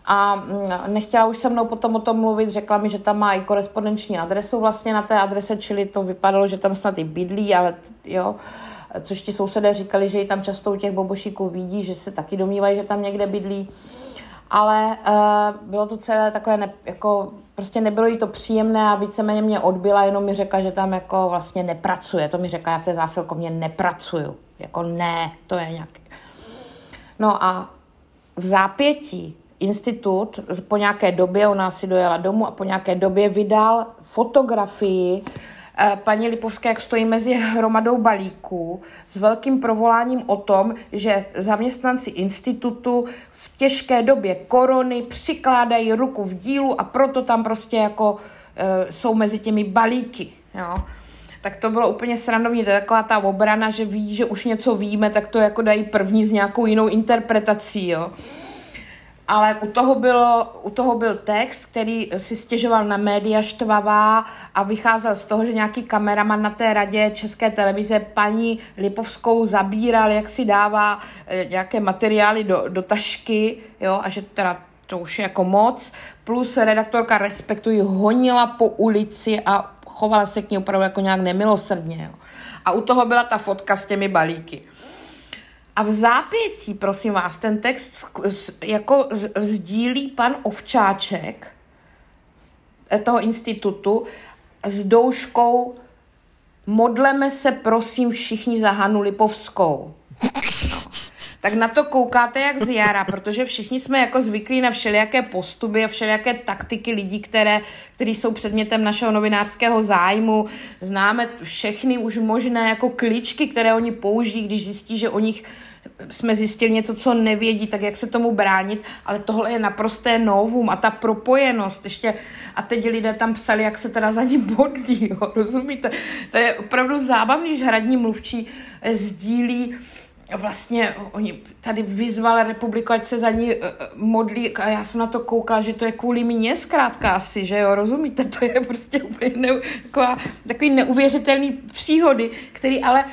Speaker 2: a mm, nechtěla už se mnou potom o tom mluvit, řekla mi, že tam má i korespondenční adresu vlastně na té adrese, čili to vypadalo, že tam snad i bydlí, ale jo, což ti sousedé říkali, že ji tam často u těch bobošíků vidí, že se taky domnívají, že tam někde bydlí. Ale uh, bylo to celé takové, ne, jako, prostě nebylo jí to příjemné a víceméně mě odbyla, jenom mi řekla, že tam jako vlastně nepracuje. To mi řekla, já v té zásilkovně nepracuju. Jako ne, to je nějaký. No a v zápětí institut po nějaké době, ona si dojela domů a po nějaké době vydal fotografii eh, paní Lipovské, jak stojí mezi hromadou balíků s velkým provoláním o tom, že zaměstnanci institutu v těžké době korony přikládají ruku v dílu a proto tam prostě jako e, jsou mezi těmi balíky. Jo tak to bylo úplně srandovní. To je taková ta obrana, že ví, že už něco víme, tak to jako dají první s nějakou jinou interpretací, jo. Ale u toho, bylo, u toho byl text, který si stěžoval na média štvavá a vycházel z toho, že nějaký kameraman na té radě České televize paní Lipovskou zabíral, jak si dává eh, nějaké materiály do, do tašky, jo, a že teda to už je jako moc, plus redaktorka Respektuji honila po ulici a chovala se k ní opravdu jako nějak nemilosrdně. Jo. A u toho byla ta fotka s těmi balíky. A v zápětí, prosím vás, ten text jako sdílí pan Ovčáček eh, toho institutu s douškou Modleme se prosím všichni za Hanu Lipovskou tak na to koukáte jak z jara, protože všichni jsme jako zvyklí na všelijaké postupy a všelijaké taktiky lidí, které, které jsou předmětem našeho novinářského zájmu. Známe všechny už možné jako kličky, které oni použijí, když zjistí, že o nich jsme zjistili něco, co nevědí, tak jak se tomu bránit, ale tohle je naprosté novum a ta propojenost ještě, a teď lidé tam psali, jak se teda za ní bodlí, jo, rozumíte? To je opravdu zábavný, že hradní mluvčí eh, sdílí vlastně oni tady vyzvali republiku, ať se za ní uh, modlí a já jsem na to koukala, že to je kvůli mě zkrátka asi, že jo, rozumíte, to je prostě úplně ne, taková, takový neuvěřitelný příhody, který ale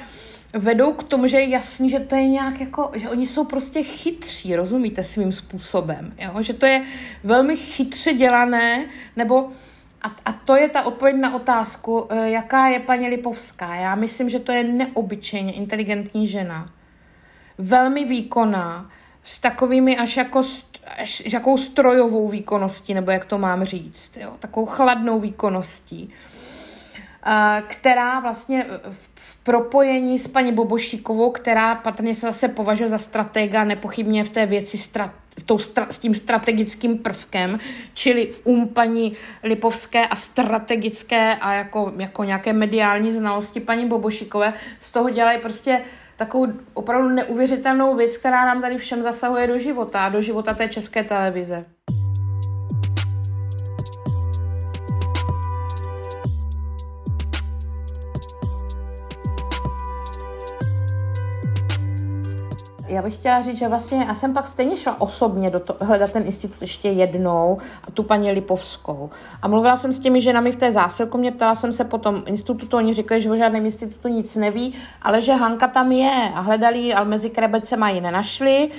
Speaker 2: vedou k tomu, že je jasný, že to je nějak jako, že oni jsou prostě chytří, rozumíte, svým způsobem, jo? že to je velmi chytře dělané, nebo a, a to je ta odpověď na otázku, jaká je paní Lipovská. Já myslím, že to je neobyčejně inteligentní žena velmi výkonná, s takovými až jako až jakou strojovou výkonností, nebo jak to mám říct, jo, takovou chladnou výkonností, která vlastně v propojení s paní Bobošíkovou, která patrně se zase považuje za stratega, nepochybně v té věci strat, tou, s tím strategickým prvkem, čili um paní Lipovské a strategické a jako, jako nějaké mediální znalosti paní Bobošikové, z toho dělají prostě takovou opravdu neuvěřitelnou věc, která nám tady všem zasahuje do života, do života té české televize. Já bych chtěla říct, že vlastně já jsem pak stejně šla osobně do to, hledat ten institut ještě jednou, tu paní Lipovskou. A mluvila jsem s těmi ženami v té zásilkovně, ptala jsem se po tom institutu, oni říkali, že o žádném institutu nic neví, ale že Hanka tam je a hledali, ale mezi krebecema ji nenašli.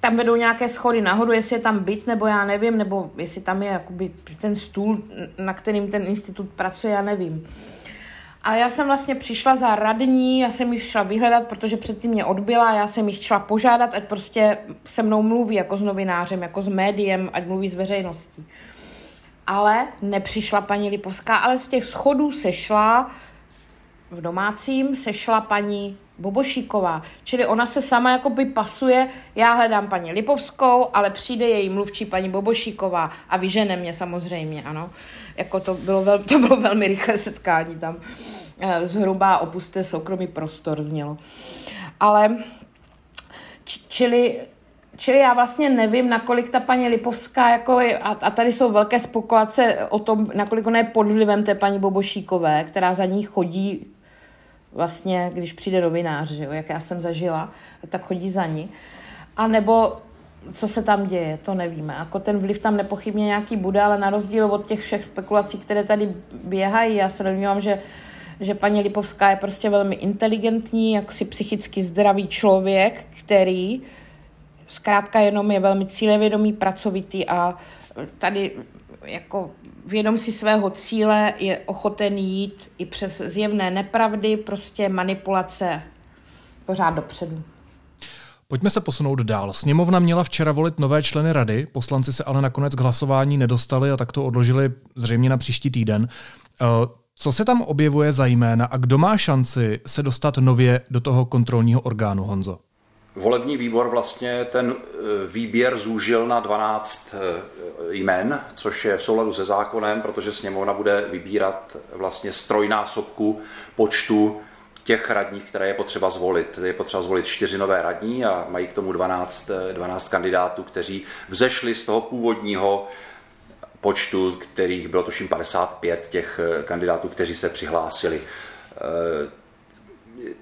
Speaker 2: Tam vedou nějaké schody nahoru, jestli je tam byt, nebo já nevím, nebo jestli tam je jakoby ten stůl, na kterým ten institut pracuje, já nevím. A já jsem vlastně přišla za radní, já jsem ji šla vyhledat, protože předtím mě odbyla, já jsem jich šla požádat, ať prostě se mnou mluví jako s novinářem, jako s médiem, ať mluví s veřejností. Ale nepřišla paní Lipovská, ale z těch schodů sešla v domácím sešla paní Bobošíková. Čili ona se sama jakoby pasuje, já hledám paní Lipovskou, ale přijde její mluvčí paní Bobošíková a vyžene mě samozřejmě, ano. Jako to bylo, vel, to bylo velmi rychlé setkání tam. Eh, zhruba opuste soukromý prostor znělo. Ale čili Čili já vlastně nevím, nakolik ta paní Lipovská, jako je, a, a tady jsou velké spekulace o tom, nakolik ona je pod vlivem té paní Bobošíkové, která za ní chodí vlastně, když přijde novinář, že jo, jak já jsem zažila, tak chodí za ní. A nebo co se tam děje, to nevíme. Jako ten vliv tam nepochybně nějaký bude, ale na rozdíl od těch všech spekulací, které tady běhají, já se domnívám, že že paní Lipovská je prostě velmi inteligentní, jak si psychicky zdravý člověk, který zkrátka jenom je velmi cílevědomý, pracovitý a tady jako vědom si svého cíle je ochoten jít i přes zjevné nepravdy, prostě manipulace pořád dopředu.
Speaker 1: Pojďme se posunout dál. Sněmovna měla včera volit nové členy rady, poslanci se ale nakonec k hlasování nedostali a tak to odložili zřejmě na příští týden. Eh, co se tam objevuje za jména a kdo má šanci se dostat nově do toho kontrolního orgánu, Honzo?
Speaker 8: Volební výbor vlastně ten e, výběr zúžil na 12 e, jmen, což je v souladu se zákonem, protože sněmovna bude vybírat vlastně strojnásobku počtu těch radních, které je potřeba zvolit. Je potřeba zvolit čtyři nové radní a mají k tomu 12, 12 e, kandidátů, kteří vzešli z toho původního počtu, kterých bylo tuším 55 těch kandidátů, kteří se přihlásili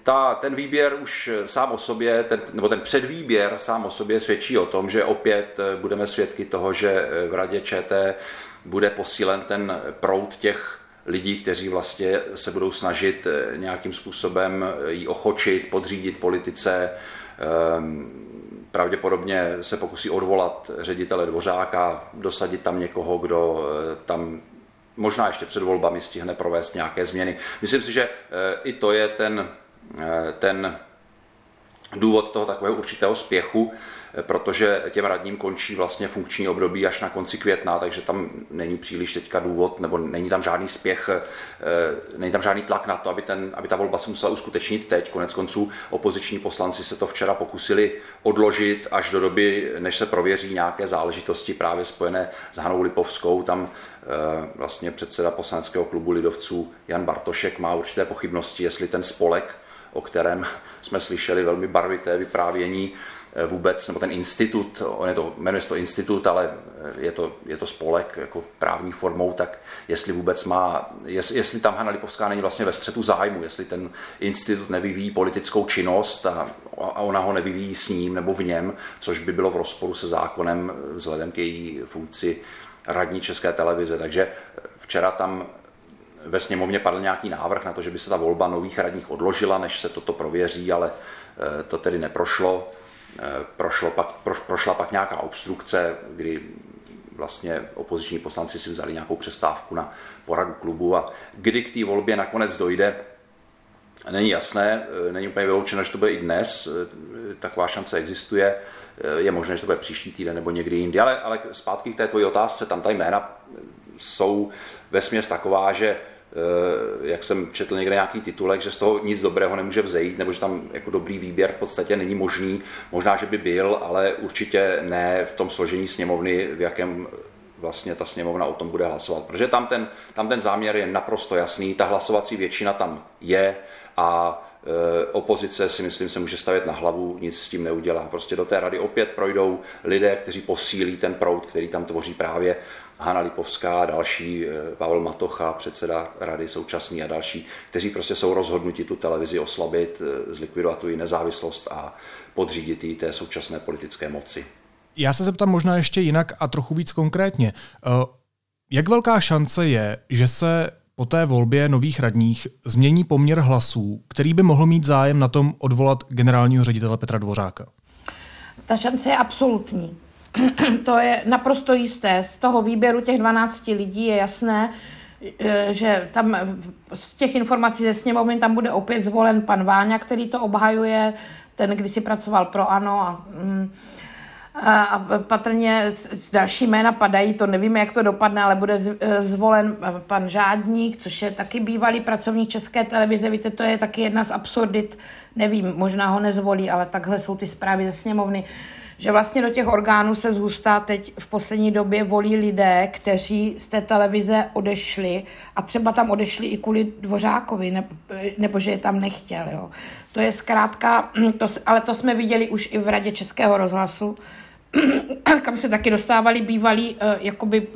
Speaker 8: ta, ten výběr už sám o sobě, ten, nebo ten předvýběr sám o sobě svědčí o tom, že opět eh, budeme svědky toho, že eh, v radě ČT bude posílen ten proud těch lidí, kteří vlastně se budou snažit eh, nějakým způsobem ji ochočit, podřídit politice. Ehm, pravděpodobně se pokusí odvolat ředitele Dvořáka, dosadit tam někoho, kdo tam možná ještě před volbami stihne provést nějaké změny. Myslím si, že i to je ten Eh, ten důvod toho takového určitého spěchu, eh, protože těm radním končí vlastně funkční období až na konci května, takže tam není příliš teďka důvod, nebo není tam žádný spěch, eh, není tam žádný tlak na to, aby, ten, aby ta volba se musela uskutečnit teď. Konec konců opoziční poslanci se to včera pokusili odložit až do doby, než se prověří nějaké záležitosti právě spojené s Hanou Lipovskou. Tam vlastně předseda poslaneckého klubu lidovců Jan Bartošek má určité pochybnosti, jestli ten spolek o kterém jsme slyšeli velmi barvité vyprávění eh, vůbec, nebo ten institut, on je to, jmenuje se to institut, ale eh, je to, je to spolek jako právní formou, tak jestli vůbec má, jestli, jestli tam Hanna Lipovská není vlastně ve střetu zájmu, jestli ten institut nevyvíjí politickou činnost a, a ona ho nevyvíjí s ním nebo v něm, což by bylo v rozporu se zákonem vzhledem k její funkci radní České televize. Takže včera tam ve sněmovně padl nějaký návrh na to, že by se ta volba nových radních odložila, než se toto prověří, ale eh, to tedy neprošlo. Eh, prošlo pak, proš, prošla pak nějaká obstrukce, kdy vlastně opoziční poslanci si vzali nějakou přestávku na poradu klubu a kdy k té volbě nakonec dojde, není jasné, eh, není úplně vyloučeno, že to bude i dnes, taková šance existuje, je možné, že to bude příští týden nebo někdy jindy, ale, ale zpátky k té tvojí otázce, tam ta jména jsou ve směs taková, že jak jsem četl někde nějaký titulek, že z toho nic dobrého nemůže vzejít, nebo že tam jako dobrý výběr v podstatě není možný. Možná, že by byl, ale určitě ne v tom složení sněmovny, v jakém vlastně ta sněmovna o tom bude hlasovat. Protože tam ten, tam ten záměr je naprosto jasný, ta hlasovací většina tam je a e, opozice si myslím se může stavět na hlavu, nic s tím neudělá. Prostě do té rady opět projdou lidé, kteří posílí ten proud, který tam tvoří právě Hanna Lipovská a další, eh, Pavel Matocha, předseda rady současný a další, kteří prostě jsou rozhodnuti tu televizi oslabit, eh, zlikvidovat tu nezávislost a podřídit ji té současné politické moci.
Speaker 1: Já se zeptám možná ještě jinak a trochu víc konkrétně. Eh, jak velká šance je, že se po té volbě nových radních změní poměr hlasů, který by mohl mít zájem na tom odvolat generálního ředitele Petra Dvořáka?
Speaker 2: Ta šance je absolutní. to je naprosto jisté. Z toho výběru těch 12 lidí je jasné, e, že tam z těch informací ze sněmovny tam bude opět zvolen pan Váňa, který to obhajuje, ten kdysi pracoval pro ANO a, mm, a, a patrně další jména padají, to nevíme, jak to dopadne, ale bude e, zvolen pan Žádník, což je taky bývalý pracovník České televize, víte, to je taky jedna z absurdit, nevím, možná ho nezvolí, ale takhle jsou ty zprávy ze sněmovny že vlastně do těch orgánů se zůstá teď v poslední době volí lidé, kteří z té televize odešli a třeba tam odešli i kvůli Dvořákovi, nebo, nebo že je tam nechtěl. Jo. To je zkrátka, to, ale to jsme viděli už i v Radě Českého rozhlasu, kam se taky dostávali bývalí uh, jakoby,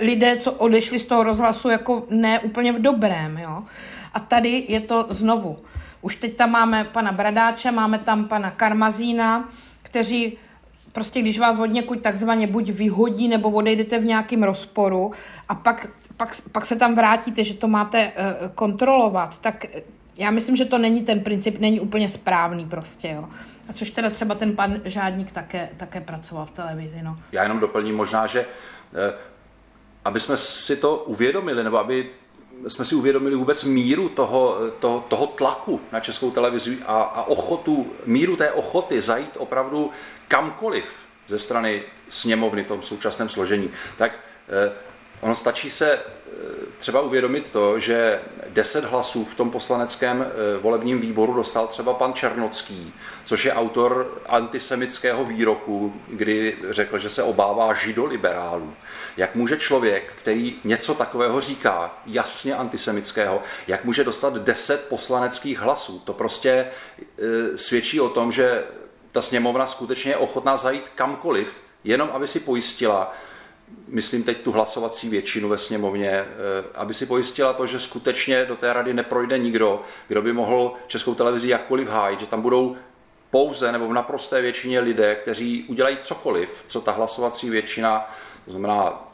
Speaker 2: lidé, co odešli z toho rozhlasu jako ne úplně v dobrém. Jo. A tady je to znovu. Už teď tam máme pana Bradáče, máme tam pana Karmazína, kteří prostě když vás od někud takzvaně buď vyhodí, nebo odejdete v nějakém rozporu a pak, pak, pak se tam vrátíte, že to máte uh, kontrolovat, tak já myslím, že to není ten princip, není úplně správný prostě, jo. A což teda třeba ten pan Žádník také, také pracoval v televizi, no.
Speaker 8: Já jenom doplním možná, že eh, aby jsme si to uvědomili, nebo aby jsme si uvědomili vůbec míru toho, toho, toho tlaku na českou televizi a, a ochotu, míru té ochoty zajít opravdu kamkoliv ze strany sněmovny v tom současném složení, tak eh, ono stačí se eh, třeba uvědomit to, že 10 hlasů v tom poslaneckém eh, volebním výboru dostal třeba pan Černocký, což je autor antisemického výroku, kdy řekl, že se obává židoliberálů. Jak může člověk, který něco takového říká, jasně antisemického, jak může dostat 10 poslaneckých hlasů? To prostě svědčí o tom, že ta sněmovna skutečně je ochotná zajít kamkoliv, jenom aby si pojistila, myslím teď tu hlasovací většinu ve sněmovně, eh, aby si pojistila to, že skutečně do té rady neprojde nikdo, kdo by mohl českou televizi jakkoliv hájit, že tam budou pouze nebo v naprosté většině lidé, kteří udělají cokoliv, co ta hlasovací většina, to znamená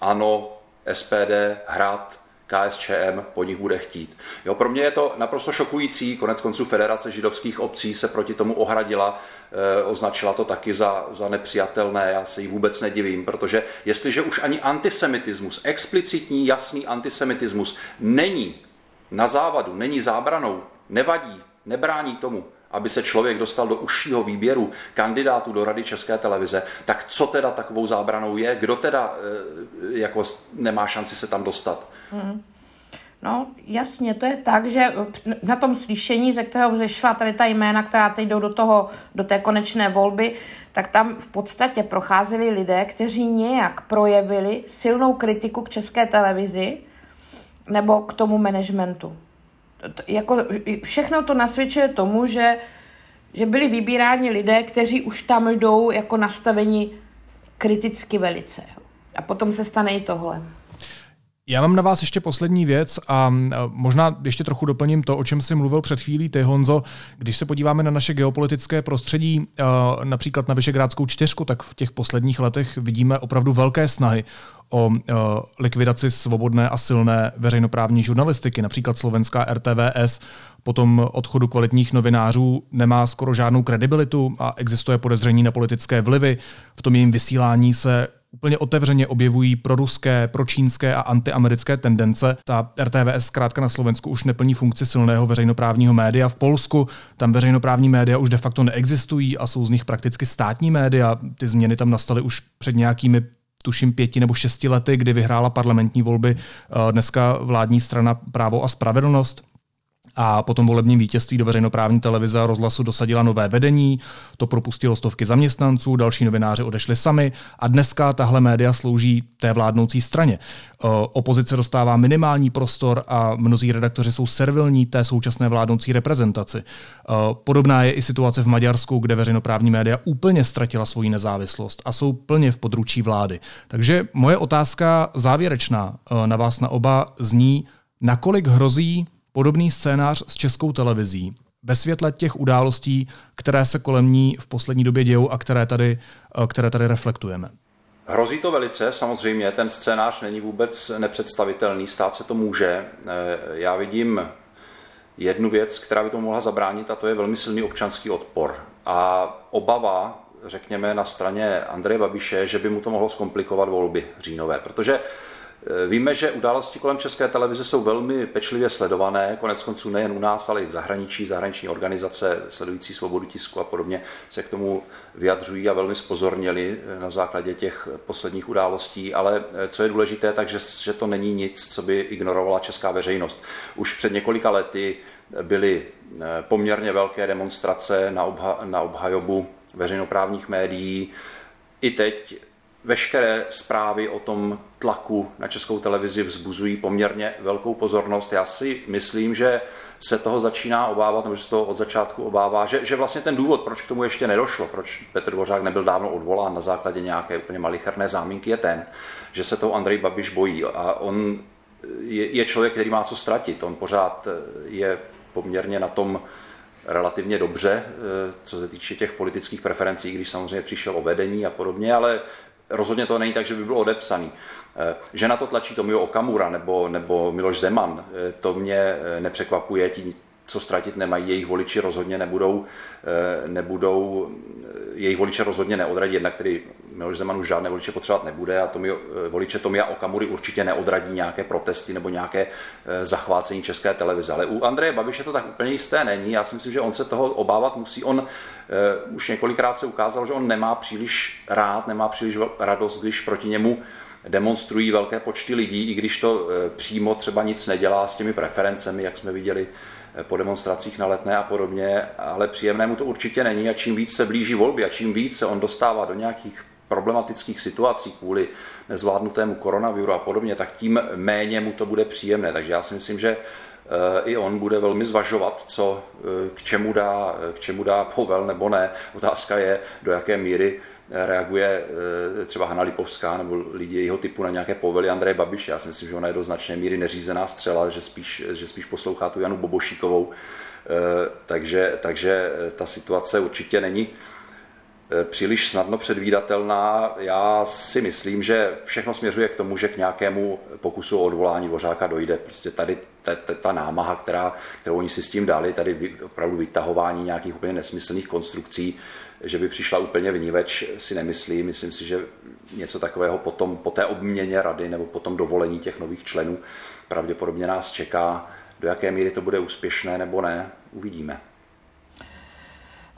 Speaker 8: ANO, SPD, Hrad, KSČM po nich bude chtít. Jo, pro mě je to naprosto šokující, konec konců Federace židovských obcí se proti tomu ohradila, e, označila to taky za, za nepřijatelné, já se jí vůbec nedivím, protože jestliže už ani antisemitismus, explicitní, jasný antisemitismus není na závadu, není zábranou, nevadí, nebrání tomu, aby se člověk dostal do užšího výběru kandidátů do Rady České televize, tak co teda takovou zábranou je? Kdo teda e, jako nemá šanci se tam dostat? Hmm.
Speaker 2: No, jasně, to je tak, že na tom slyšení, ze kterého vzešla tady ta jména, která teď jdou do, toho, do té konečné volby, tak tam v podstatě procházeli lidé, kteří nějak projevili silnou kritiku k české televizi nebo k tomu managementu. Jako, všechno to nasvědčuje tomu, že, že byli vybíráni lidé, kteří už tam jdou jako nastavení kriticky velice. A potom se stane i tohle.
Speaker 1: Já mám na vás ještě poslední věc a možná ještě trochu doplním to, o čem jsi mluvil před chvílí ty, Honzo. Když se podíváme na naše geopolitické prostředí, například na Vyšegrádskou čtyřku, tak v těch posledních letech vidíme opravdu velké snahy o likvidaci svobodné a silné veřejnoprávní žurnalistiky. Například slovenská RTVS po tom odchodu kvalitních novinářů nemá skoro žádnou kredibilitu a existuje podezření na politické vlivy. V tom jejím vysílání se úplně otevřeně objevují proruské, pročínské a antiamerické tendence. Ta RTVS zkrátka na Slovensku už neplní funkci silného veřejnoprávního média. V Polsku tam veřejnoprávní média už de facto neexistují a jsou z nich prakticky státní média. Ty změny tam nastaly už před nějakými tuším pěti nebo šesti lety, kdy vyhrála parlamentní volby eh, dneska vládní strana Právo a spravedlnost a potom volebním vítězství do veřejnoprávní televize a rozhlasu dosadila nové vedení, to propustilo stovky zaměstnanců, další novináři odešli sami a dneska tahle média slouží té vládnoucí straně. Opozice dostává minimální prostor a mnozí redaktoři jsou servilní té současné vládnoucí reprezentaci. Podobná je i situace v Maďarsku, kde veřejnoprávní média úplně ztratila svoji nezávislost a jsou plně v područí vlády. Takže moje otázka závěrečná na vás na oba zní, nakolik hrozí podobný scénář s českou televizí ve světle těch událostí, které se kolem ní v poslední době dějou a které tady, eh, které tady reflektujeme?
Speaker 8: Hrozí to velice, samozřejmě, ten scénář není vůbec nepředstavitelný, stát se to může. Eh, já vidím jednu věc, která by to mohla zabránit, a to je velmi silný občanský odpor. A obava, řekněme, na straně Andreje Babiše, že by mu to mohlo zkomplikovat volby říjnové, protože víme, že události kolem České televize jsou velmi pečlivě sledované, konec konců nejen u nás, ale i v zahraničí. Zahraniční organizace sledující svobodu tisku a podobně se k tomu vyjadřují a velmi spozorněli eh, na základě těch posledních událostí. Ale eh, co je důležité, takže že to není nic, co by ignorovala česká veřejnost. Už před několika lety byly poměrně velké demonstrace na, obha- na obhajobu veřejnoprávních médií. I teď veškeré zprávy o tom tlaku na českou televizi vzbuzují poměrně velkou pozornost. Já si myslím, že se toho začíná obávat, nebo že se toho od začátku obává, že, že vlastně ten důvod, proč k tomu ještě nedošlo, proč Petr Dvořák nebyl dávno odvolán na základě nějaké úplně malicherné záminky, je ten, že se toho Andrej Babiš bojí a on je, je člověk, který má co ztratit. On pořád je poměrně na tom relativně dobře, co se týče těch politických preferencí, když samozřejmě přišel o vedení a podobně, ale rozhodně to není tak, že by byl odepsaný. Eh, že na to tlačí Tomio Okamura nebo, nebo Miloš Zeman, eh, to mě eh, nepřekvapuje. Co ztratit nemají, jejich voliči rozhodně nebudou, eh, nebudou jejich voliče rozhodně neodradí, jednak který Miloš Zeman už žádné voliče potřebovat nebude a Tomi, voliče Tomia Okamury určitě neodradí nějaké protesty nebo nějaké zachvácení české televize. Ale u Andreje Babiše to tak úplně jisté není. Já si myslím, že on se toho obávat musí. On už několikrát se ukázal, že on nemá příliš rád, nemá příliš radost, když proti němu demonstrují velké počty lidí, i když to přímo třeba nic nedělá s těmi preferencemi, jak jsme viděli po demonstracích na letné a podobně, ale příjemnému to určitě není a čím víc se blíží volby a čím víc se on dostává do nějakých problematických situací kvůli nezvládnutému koronaviru a podobně, tak tím méně mu to bude příjemné. Takže já si myslím, že e, i on bude velmi zvažovat, co, k, čemu dá, k čemu dá povel nebo ne. Otázka je, do jaké míry reaguje eh, třeba Hanna Lipovská nebo lidi jeho typu na nějaké povely Andreje Babiše. Já si myslím, že ona je do značné míry neřízená střela, že spíš, že spíš poslouchá tu Janu Bobošíkovou. Eh, takže, takže ta situace určitě není příliš snadno předvídatelná. Já si myslím, že všechno směřuje k tomu, že k nějakému pokusu o odvolání Vořáka dojde. Prostě tady ta, ta, ta námaha, která, kterou oni si s tím dali, tady opravdu vytahování nějakých úplně nesmyslných konstrukcí, že by přišla úplně vníveč, si nemyslím. Myslím si, že něco takového potom, po té obměně rady nebo po tom dovolení těch nových členů pravděpodobně nás čeká. Do jaké míry to bude úspěšné nebo ne, uvidíme.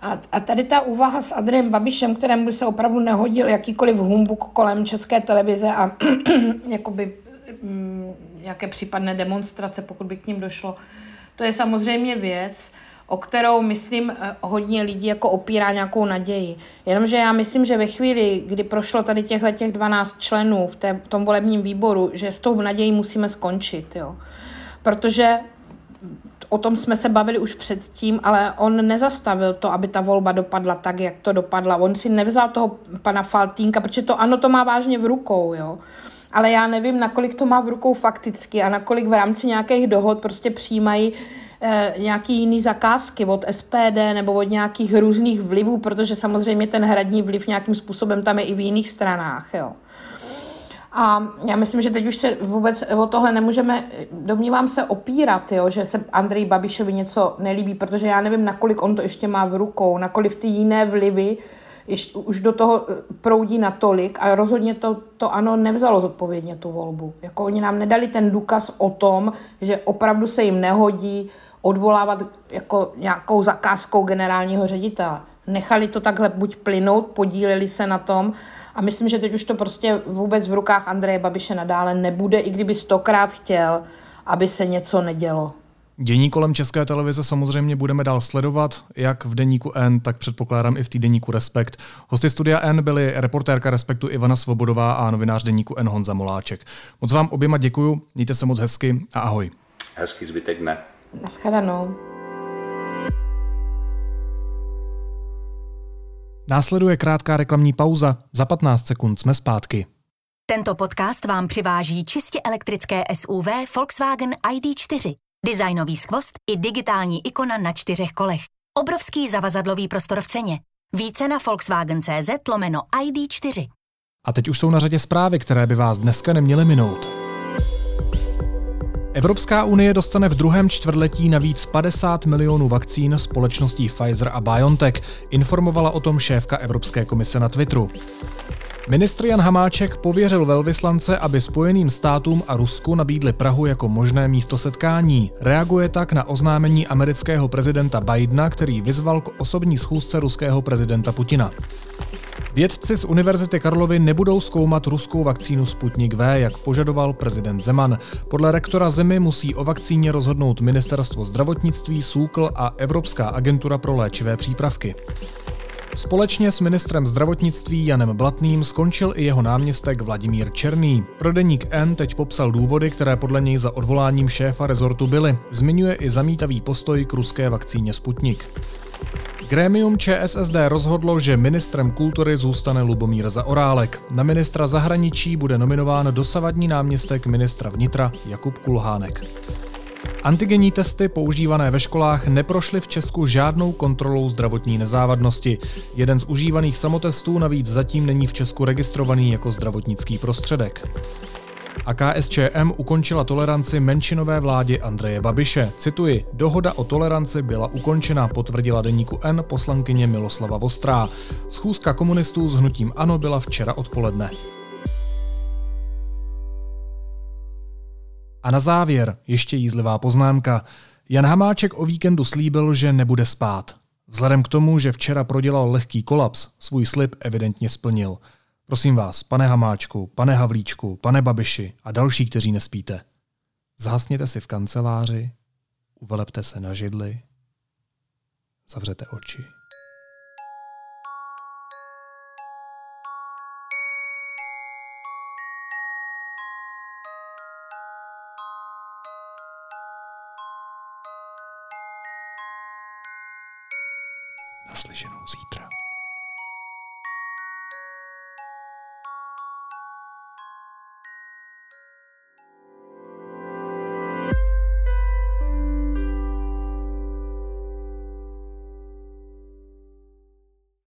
Speaker 2: A, a tady ta úvaha s Adriem Babišem, kterému by se opravdu nehodil jakýkoliv humbuk kolem české televize a jakoby mm, nějaké případné demonstrace, pokud by k ním došlo, to je samozřejmě věc, o kterou, myslím, eh, hodně lidí jako opírá nějakou naději. Jenomže já myslím, že ve chvíli, kdy prošlo tady těchto těch 12 členů v, té, v tom volebním výboru, že s tou nadějí musíme skončit, jo. Protože o tom jsme se bavili už předtím, ale on nezastavil to, aby ta volba dopadla tak, jak to dopadla. On si nevzal toho pana Faltínka, protože to ano, to má vážně v rukou, jo. Ale já nevím, nakolik to má v rukou fakticky a nakolik v rámci nějakých dohod prostě přijímají Eh, nějaký jiný zakázky od SPD nebo od nějakých různých vlivů, protože samozřejmě ten hradní vliv nějakým způsobem tam je i v jiných stranách. Jo. A já myslím, že teď už se vůbec o tohle nemůžeme, domnívám se, opírat, jo, že se Andrej Babišovi něco nelíbí, protože já nevím, nakolik on to ještě má v rukou, nakolik ty jiné vlivy ještě, už do toho eh, proudí natolik a rozhodně to, to ano nevzalo zodpovědně tu volbu. Jako oni nám nedali ten důkaz o tom, že opravdu se jim nehodí odvolávat jako nějakou zakázkou generálního ředitele. Nechali to takhle buď plynout, podíleli se na tom a myslím, že teď už to prostě vůbec v rukách Andreje Babiše nadále nebude, i kdyby stokrát chtěl, aby se něco nedělo.
Speaker 1: Dění kolem České televize samozřejmě budeme dál sledovat, jak v deníku N, tak předpokládám i v týdeníku Respekt. Hosty studia N byly reportérka Respektu Ivana Svobodová a novinář deníku N Honza Moláček. Moc vám oběma děkuju, mějte se moc hezky a ahoj.
Speaker 8: Hezký zbytek dne.
Speaker 2: Naschledanou.
Speaker 1: Následuje krátká reklamní pauza. Za 15 sekund jsme zpátky.
Speaker 9: Tento podcast vám přiváží čistě elektrické SUV Volkswagen ID4. Designový skvost i digitální ikona na čtyřech kolech. Obrovský zavazadlový prostor v ceně. Více na Volkswagen.cz lomeno ID4.
Speaker 1: A teď už jsou na řadě zprávy, které by vás dneska neměly minout. Evropská unie dostane v druhém čtvrtletí navíc 50 milionů vakcín společností Pfizer a BioNTech, informovala o tom šéfka Evropské komise na Twitteru. Ministr Jan Hamáček pověřil velvyslance, aby Spojeným státům a Rusku nabídli Prahu jako možné místo setkání. Reaguje tak na oznámení amerického prezidenta Bidena, který vyzval k osobní schůzce ruského prezidenta Putina. Vědci z Univerzity Karlovy nebudou zkoumat ruskou vakcínu Sputnik V, jak požadoval prezident Zeman. Podle rektora Zemi musí o vakcíně rozhodnout Ministerstvo zdravotnictví, SÚKL a Evropská agentura pro léčivé přípravky. Společně s ministrem zdravotnictví Janem Blatným skončil i jeho náměstek Vladimír Černý. Prodeník N teď popsal důvody, které podle něj za odvoláním šéfa rezortu byly. Zmiňuje i zamítavý postoj k ruské vakcíně Sputnik. Grémium ČSSD rozhodlo, že ministrem kultury zůstane Lubomír Zaorálek. Na ministra zahraničí bude nominován dosavadní náměstek ministra vnitra Jakub Kulhánek. Antigenní testy používané ve školách neprošly v Česku žádnou kontrolou zdravotní nezávadnosti. Jeden z užívaných samotestů navíc zatím není v Česku registrovaný jako zdravotnický prostředek. A KSČM ukončila toleranci menšinové vládě Andreje Babiše. Cituji, dohoda o toleranci byla ukončena, potvrdila deníku N poslankyně Miloslava Vostrá. Schůzka komunistů s hnutím ANO byla včera odpoledne. A na závěr ještě jízlivá poznámka. Jan Hamáček o víkendu slíbil, že nebude spát. Vzhledem k tomu, že včera prodělal lehký kolaps, svůj slib evidentně splnil. Prosím vás, pane Hamáčku, pane Havlíčku, pane Babiši a další, kteří nespíte. Zhasněte si v kanceláři, uvelepte se na židli, zavřete oči. Naslyšenou zítra.